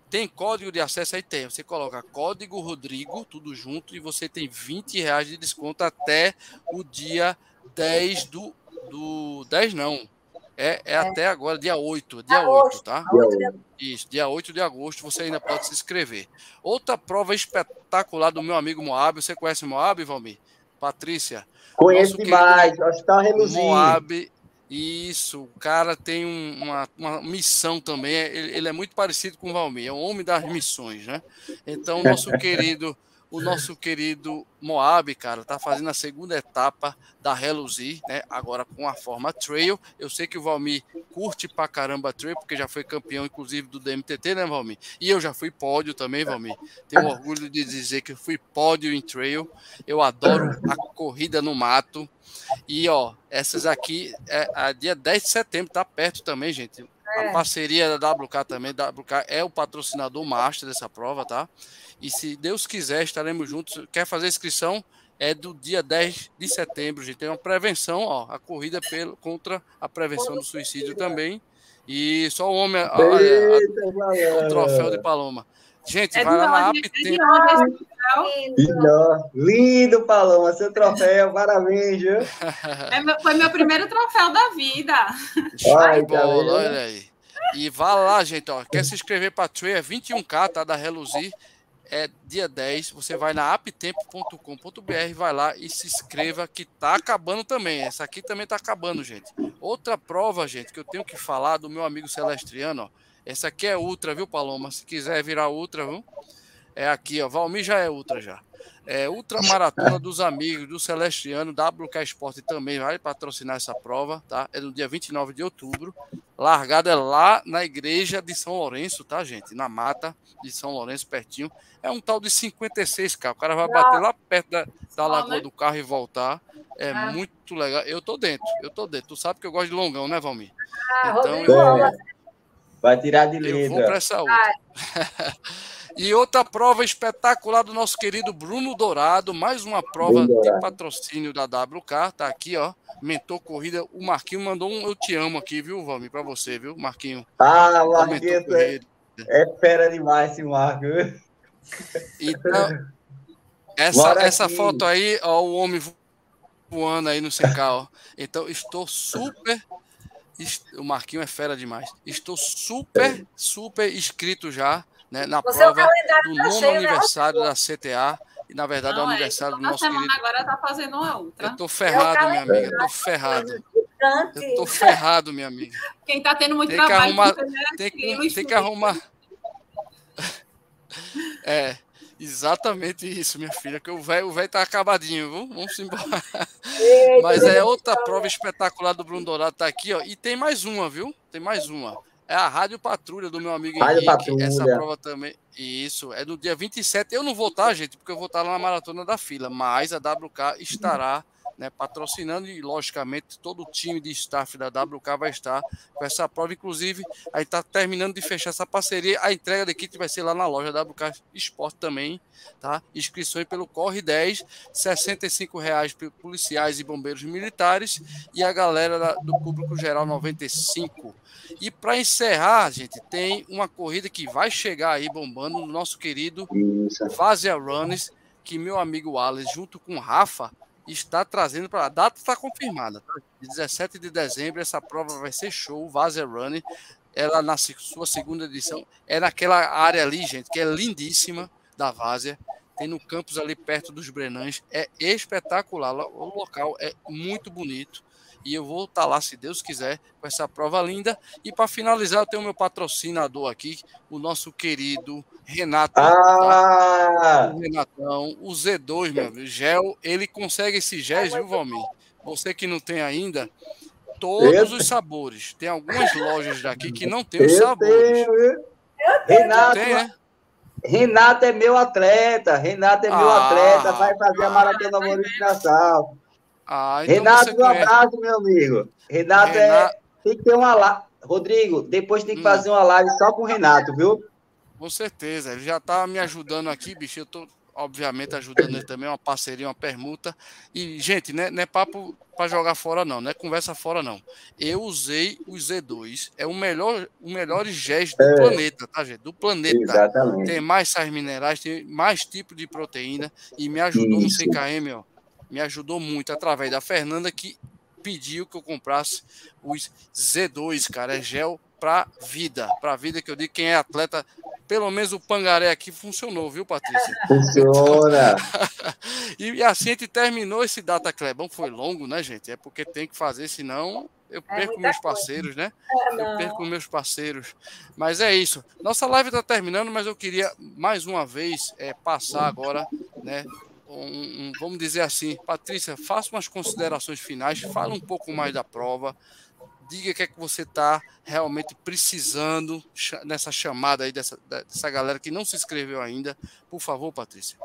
Tem código de acesso aí? Tem. Você coloca código Rodrigo, tudo junto, e você tem 20 reais de desconto até o dia 10 do. do 10 não. É, é, é, até agora, dia 8, dia 8, tá? Isso, dia 8 de agosto você ainda pode se inscrever. Outra prova espetacular do meu amigo Moab, você conhece Moab, Valmir? Patrícia? Conheço demais, Hospital Reluzinho. Moab, isso, o cara tem uma, uma missão também, ele, ele, é muito parecido com o Valmir, é o homem das missões, né? Então, nosso [laughs] querido o nosso querido Moab, cara, tá fazendo a segunda etapa da Reluzir, né? Agora com a forma trail. Eu sei que o Valmir curte pra caramba trail, porque já foi campeão, inclusive, do DMTT, né, Valmir? E eu já fui pódio também, Valmir. Tenho orgulho de dizer que fui pódio em trail. Eu adoro a corrida no mato. E, ó, essas aqui, é, a dia 10 de setembro, tá perto também, gente. A é. parceria da WK também, WK é o patrocinador master dessa prova, tá? E se Deus quiser, estaremos juntos. Quer fazer inscrição? É do dia 10 de setembro, gente. Tem uma prevenção, ó, a corrida pelo, contra a prevenção do suicídio também. E só o homem, olha, o troféu de Paloma. Gente, é vai lá na App Tempo. Lindo, lindo, Paloma, seu troféu, parabéns, viu? É meu, foi meu primeiro troféu da vida. Ai, bola, olha aí. E vá lá, gente, ó. Quer se inscrever para a Trey, é 21K, tá? Da Reluzir. É dia 10. Você vai na aptempo.com.br, vai lá e se inscreva, que tá acabando também. Essa aqui também tá acabando, gente. Outra prova, gente, que eu tenho que falar do meu amigo Celestriano, ó. Essa aqui é Ultra, viu, Paloma? Se quiser virar Ultra, viu? É aqui, ó. Valmir já é Ultra já. É Ultra Maratona dos Amigos do Celestiano, WK Esporte também vai patrocinar essa prova, tá? É no dia 29 de outubro. Largada é lá na igreja de São Lourenço, tá, gente? Na mata de São Lourenço, pertinho. É um tal de 56K. O cara vai bater lá perto da, da lagoa do carro e voltar. É ah. muito legal. Eu tô dentro, eu tô dentro. Tu sabe que eu gosto de longão, né, Valmir? Ah, então, eu... Vai tirar de letra. Eu vou para essa outra. [laughs] e outra prova espetacular do nosso querido Bruno Dourado, mais uma prova de patrocínio da WK, tá aqui, ó. Mentor corrida, o Marquinho mandou um eu te amo aqui, viu, Valmir, para você, viu, Marquinho. Ah, Marquinho, é, é fera demais esse Marco. Então, essa, essa foto aí, ó, o homem voando aí no CK, ó. Então, estou super o Marquinho é fera demais. Estou super, super inscrito já né, na Você prova do tá nono cheio, né? aniversário né? da CTA. E, na verdade, Não, é o aniversário é, do nosso querido... agora tá fazendo uma outra. Eu tô ferrado, minha amiga. Eu tô ferrado. Eu tô ferrado, minha amiga. Quem tá tendo muito tem trabalho... Que arrumar, tem, que, tem que arrumar... [laughs] É, Exatamente isso, minha filha, que o velho o tá acabadinho, viu? Vamos embora. Mas é outra prova espetacular do Bruno Dourado, tá aqui, ó. E tem mais uma, viu? Tem mais uma. É a Rádio Patrulha do meu amigo Rádio Henrique. Patrulha. Essa prova também. Isso, é no dia 27. Eu não vou estar, gente, porque eu vou estar lá na maratona da fila, mas a WK estará né, patrocinando e, logicamente, todo o time de staff da WK vai estar com essa prova. Inclusive, aí está terminando de fechar essa parceria. A entrega da kit vai ser lá na loja WK Esporte também, tá? Inscrições pelo Corre 10, 65 reais para policiais e bombeiros militares e a galera do público geral 95. E para encerrar, gente, tem uma corrida que vai chegar aí bombando no nosso querido Vazia Runners, que meu amigo Alex, junto com o Rafa, está trazendo para a data está confirmada. Tá? 17 de dezembro essa prova vai ser show, Vazer Running. Ela na sua segunda edição é naquela área ali, gente, que é lindíssima da Várzea. Tem no campus ali perto dos Brenães. É espetacular. O local é muito bonito. E eu vou estar tá lá, se Deus quiser, com essa prova linda. E para finalizar, eu tenho meu patrocinador aqui, o nosso querido Renato. Ah! Tá? O Renatão, o Z2, meu amigo. Gel, ele consegue esse gel, viu, Valmir? Você que não tem ainda, todos os sabores. Tem algumas [laughs] lojas daqui que não tem os sabores. Tenho, Renato, tem, é? Renato é meu atleta. Renato é meu ah, atleta. Vai fazer a maratona bonificação. Ah, então Renato, um abraço, meu amigo. Renato, é, Renato... é. Tem que ter uma live. Rodrigo, depois tem que hum. fazer uma live só com o Renato, viu? Com certeza. Ele já tá me ajudando aqui, bicho. Eu tô, obviamente, ajudando ele também. Uma parceria, uma permuta. E, gente, né, não é papo para jogar fora, não. Não é conversa fora, não. Eu usei o Z2. É o melhor, o melhor gesto do é. planeta, tá, gente? Do planeta. Exatamente. Tem mais sais minerais, tem mais tipo de proteína. E me ajudou Isso. no 100km, ó me ajudou muito através da Fernanda que pediu que eu comprasse os Z2, cara, é gel para vida, para vida que eu digo quem é atleta, pelo menos o pangaré aqui funcionou, viu, Patrícia? Funciona. [laughs] e, assim a gente terminou esse data Clebão, foi longo, né, gente? É porque tem que fazer, senão eu é perco é meus parceiros, coisa. né? É, eu perco meus parceiros. Mas é isso. Nossa live está terminando, mas eu queria mais uma vez é, passar agora, né? Um, um, vamos dizer assim, Patrícia, faça umas considerações finais, fala um pouco mais da prova, diga o que é que você está realmente precisando nessa chamada aí dessa, dessa galera que não se inscreveu ainda. Por favor, Patrícia.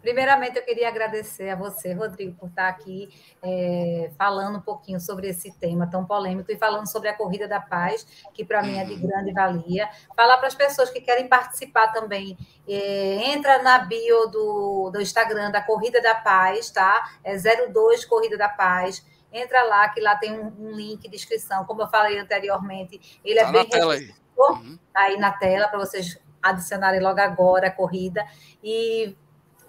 Primeiramente, eu queria agradecer a você, Rodrigo, por estar aqui é, falando um pouquinho sobre esse tema tão polêmico e falando sobre a Corrida da Paz, que para mim é de grande valia. Falar para as pessoas que querem participar também, é, entra na bio do, do Instagram da Corrida da Paz, tá? É 02 Corrida da Paz. Entra lá, que lá tem um, um link de inscrição, como eu falei anteriormente. Ele é tá é bem na tela aí. Uhum. aí na tela para vocês adicionarem logo agora a corrida e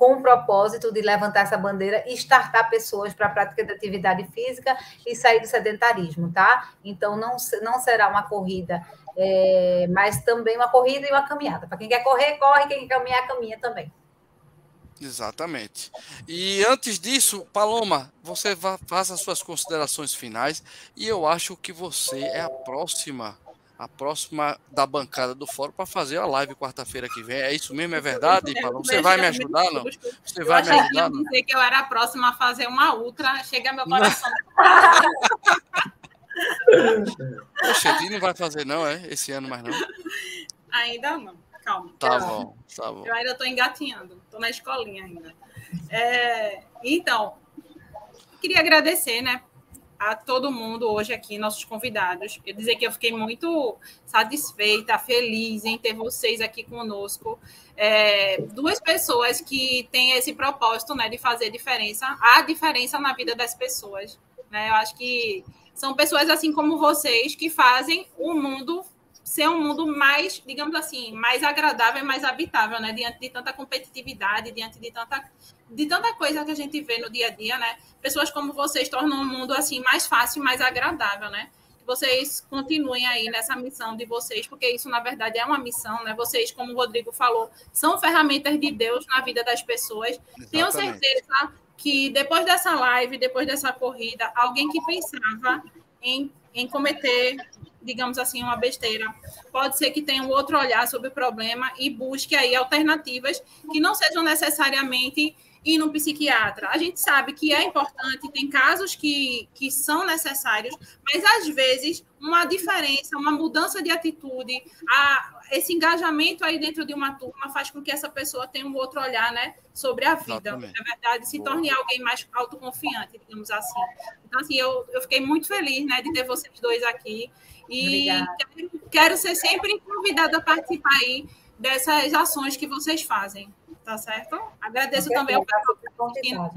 com o propósito de levantar essa bandeira e startar pessoas para a prática de atividade física e sair do sedentarismo, tá? Então, não, não será uma corrida, é, mas também uma corrida e uma caminhada. Para quem quer correr, corre, quem quer caminhar, caminha também. Exatamente. E antes disso, Paloma, você faça as suas considerações finais e eu acho que você é a próxima a próxima da bancada do fórum para fazer a live quarta-feira que vem. É isso mesmo? É verdade, Paulo? Você vai me ajudar, não? Você vai me ajudar, não? dizer que eu era a próxima a fazer uma ultra. Chega meu coração. [laughs] Poxa, não vai fazer não, é? Esse ano mais não? Ainda não. Calma. Tá bom, tá bom. Eu ainda estou engatinhando. Estou na escolinha ainda. É, então, queria agradecer, né, a todo mundo hoje aqui, nossos convidados. Eu dizer que eu fiquei muito satisfeita, feliz em ter vocês aqui conosco. É, duas pessoas que têm esse propósito né, de fazer diferença, a diferença na vida das pessoas. Né? Eu acho que são pessoas assim como vocês que fazem o mundo ser um mundo mais, digamos assim, mais agradável e mais habitável, né? Diante de tanta competitividade, diante de tanta, de tanta coisa que a gente vê no dia a dia, né? Pessoas como vocês tornam o mundo assim mais fácil, mais agradável, né? Que vocês continuem aí nessa missão de vocês, porque isso na verdade é uma missão, né? Vocês, como o Rodrigo falou, são ferramentas de Deus na vida das pessoas. Exatamente. Tenho certeza que depois dessa live, depois dessa corrida, alguém que pensava em, em cometer digamos assim, uma besteira. Pode ser que tenha um outro olhar sobre o problema e busque aí alternativas que não sejam necessariamente ir no psiquiatra. A gente sabe que é importante, tem casos que, que são necessários, mas às vezes uma diferença, uma mudança de atitude, a, esse engajamento aí dentro de uma turma faz com que essa pessoa tenha um outro olhar né, sobre a vida. Exatamente. Na verdade, se torne alguém mais autoconfiante, digamos assim. Então, assim, eu, eu fiquei muito feliz né, de ter vocês dois aqui. E quero, quero ser sempre convidada a participar aí dessas ações que vocês fazem, tá certo? Agradeço também ao pessoal que ao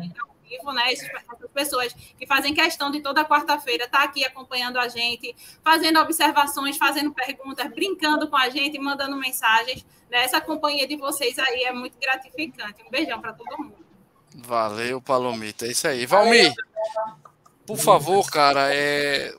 vivo, né? Essas pessoas que fazem questão de toda quarta-feira estar tá aqui acompanhando a gente, fazendo observações, fazendo perguntas, brincando com a gente, mandando mensagens. Né? Essa companhia de vocês aí é muito gratificante. Um beijão para todo mundo. Valeu, Palomita. É isso aí. Valmir, por favor, cara, é,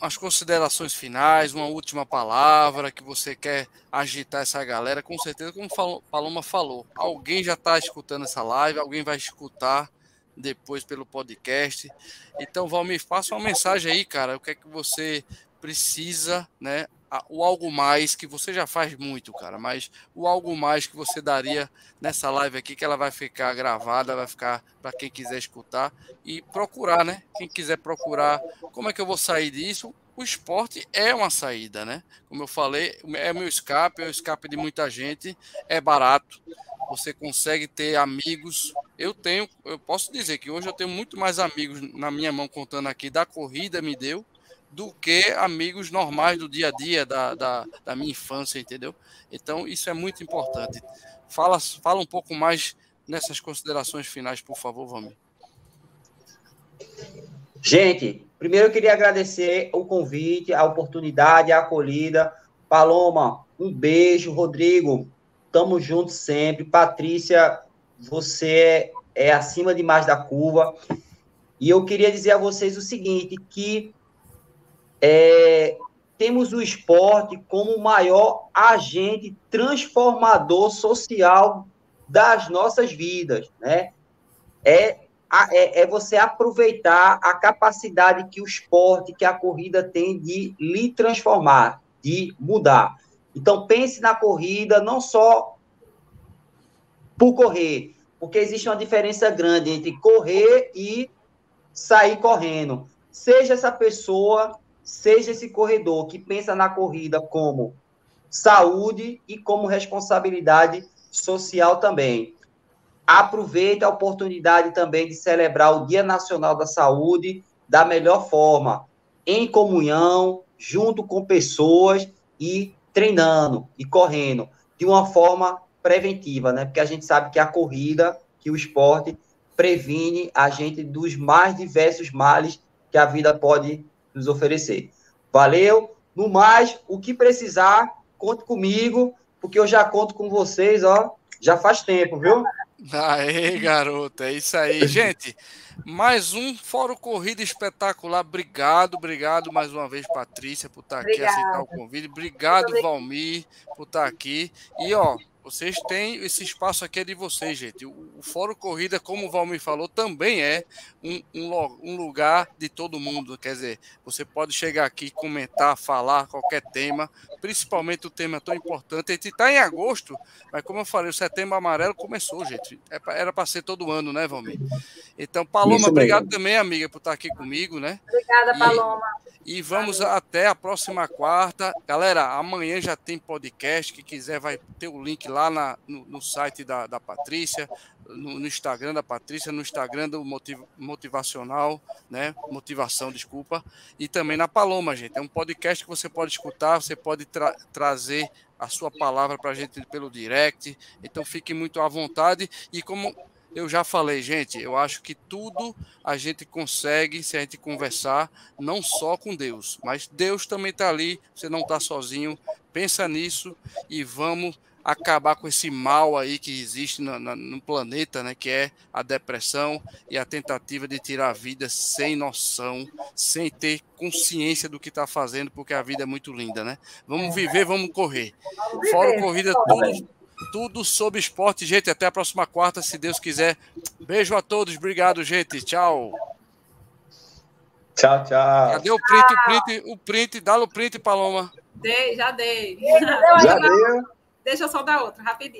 as considerações finais, uma última palavra que você quer agitar essa galera, com certeza, como falou, Paloma falou, alguém já está escutando essa live, alguém vai escutar depois pelo podcast. Então, Valmir, faça uma mensagem aí, cara, o que é que você precisa, né, o algo mais que você já faz muito, cara, mas o algo mais que você daria nessa live aqui, que ela vai ficar gravada, vai ficar para quem quiser escutar e procurar, né? Quem quiser procurar, como é que eu vou sair disso? O esporte é uma saída, né? Como eu falei, é meu escape, é o escape de muita gente, é barato, você consegue ter amigos. Eu tenho, eu posso dizer que hoje eu tenho muito mais amigos na minha mão contando aqui da corrida me deu do que amigos normais do dia a dia, da, da, da, minha infância, entendeu? Então, isso é muito importante. Fala, fala um pouco mais nessas considerações finais, por favor, Vami. Gente, primeiro eu queria agradecer o convite, a oportunidade, a acolhida. Paloma, um beijo. Rodrigo, tamo junto sempre. Patrícia, você é acima demais da curva. E eu queria dizer a vocês o seguinte, que é, temos o esporte como o maior agente transformador social das nossas vidas, né? É, é, é, você aproveitar a capacidade que o esporte, que a corrida tem de lhe transformar, de mudar. Então, pense na corrida não só por correr, porque existe uma diferença grande entre correr e sair correndo. Seja essa pessoa seja esse corredor que pensa na corrida como saúde e como responsabilidade social também. Aproveite a oportunidade também de celebrar o Dia Nacional da Saúde da melhor forma, em comunhão, junto com pessoas e treinando e correndo de uma forma preventiva, né? Porque a gente sabe que a corrida, que o esporte previne a gente dos mais diversos males que a vida pode nos oferecer. Valeu. No mais, o que precisar, conte comigo. porque eu já conto com vocês, ó, já faz tempo, viu? Aê, garoto, é isso aí. [laughs] Gente, mais um Fórum Corrida espetacular. Obrigado, obrigado mais uma vez, Patrícia, por estar aqui, aceitar o convite. Obrigado, Valmir, por estar aqui. E, ó, vocês têm esse espaço aqui é de vocês, gente. O, o Fórum Corrida, como o Valmir falou, também é um, um, um, lugar de todo mundo. Quer dizer, você pode chegar aqui, comentar, falar qualquer tema, principalmente o tema tão importante. A gente está em agosto, mas como eu falei, o setembro amarelo começou, gente. É era para ser todo ano, né, Valmir? Então, Paloma, obrigado também, amiga, por estar aqui comigo, né? Obrigada, Paloma. E vamos até a próxima quarta. Galera, amanhã já tem podcast. Quem quiser vai ter o link lá na, no, no site da, da Patrícia, no, no, Instagram da Patrícia, no Instagram do motiv, Motivacional, né? Motivação, desculpa. E também na Paloma, gente. É um podcast que você pode escutar, você pode tra trazer a sua palavra para a gente pelo direct. Então fique muito à vontade. E como eu já falei, gente, eu acho que tudo a gente consegue se a gente conversar, não só com Deus, mas Deus também está ali, você não está sozinho. Pensa nisso e vamos acabar com esse mal aí que existe no, no, planeta, né, que é a depressão e a tentativa de tirar a vida sem noção, sem ter consciência do que está fazendo, porque a vida é muito linda, né? Vamos viver, vamos correr. Fora corrida, tudo tudo sobre esporte, gente. Até a próxima quarta, se Deus quiser. Beijo a todos. Obrigado, gente. Tchau. Tchau, tchau. Cadê o print? O print, o print, dá o print, Paloma. Dei, já dei. Já deu. Deixa eu só dar outra, rapidinho.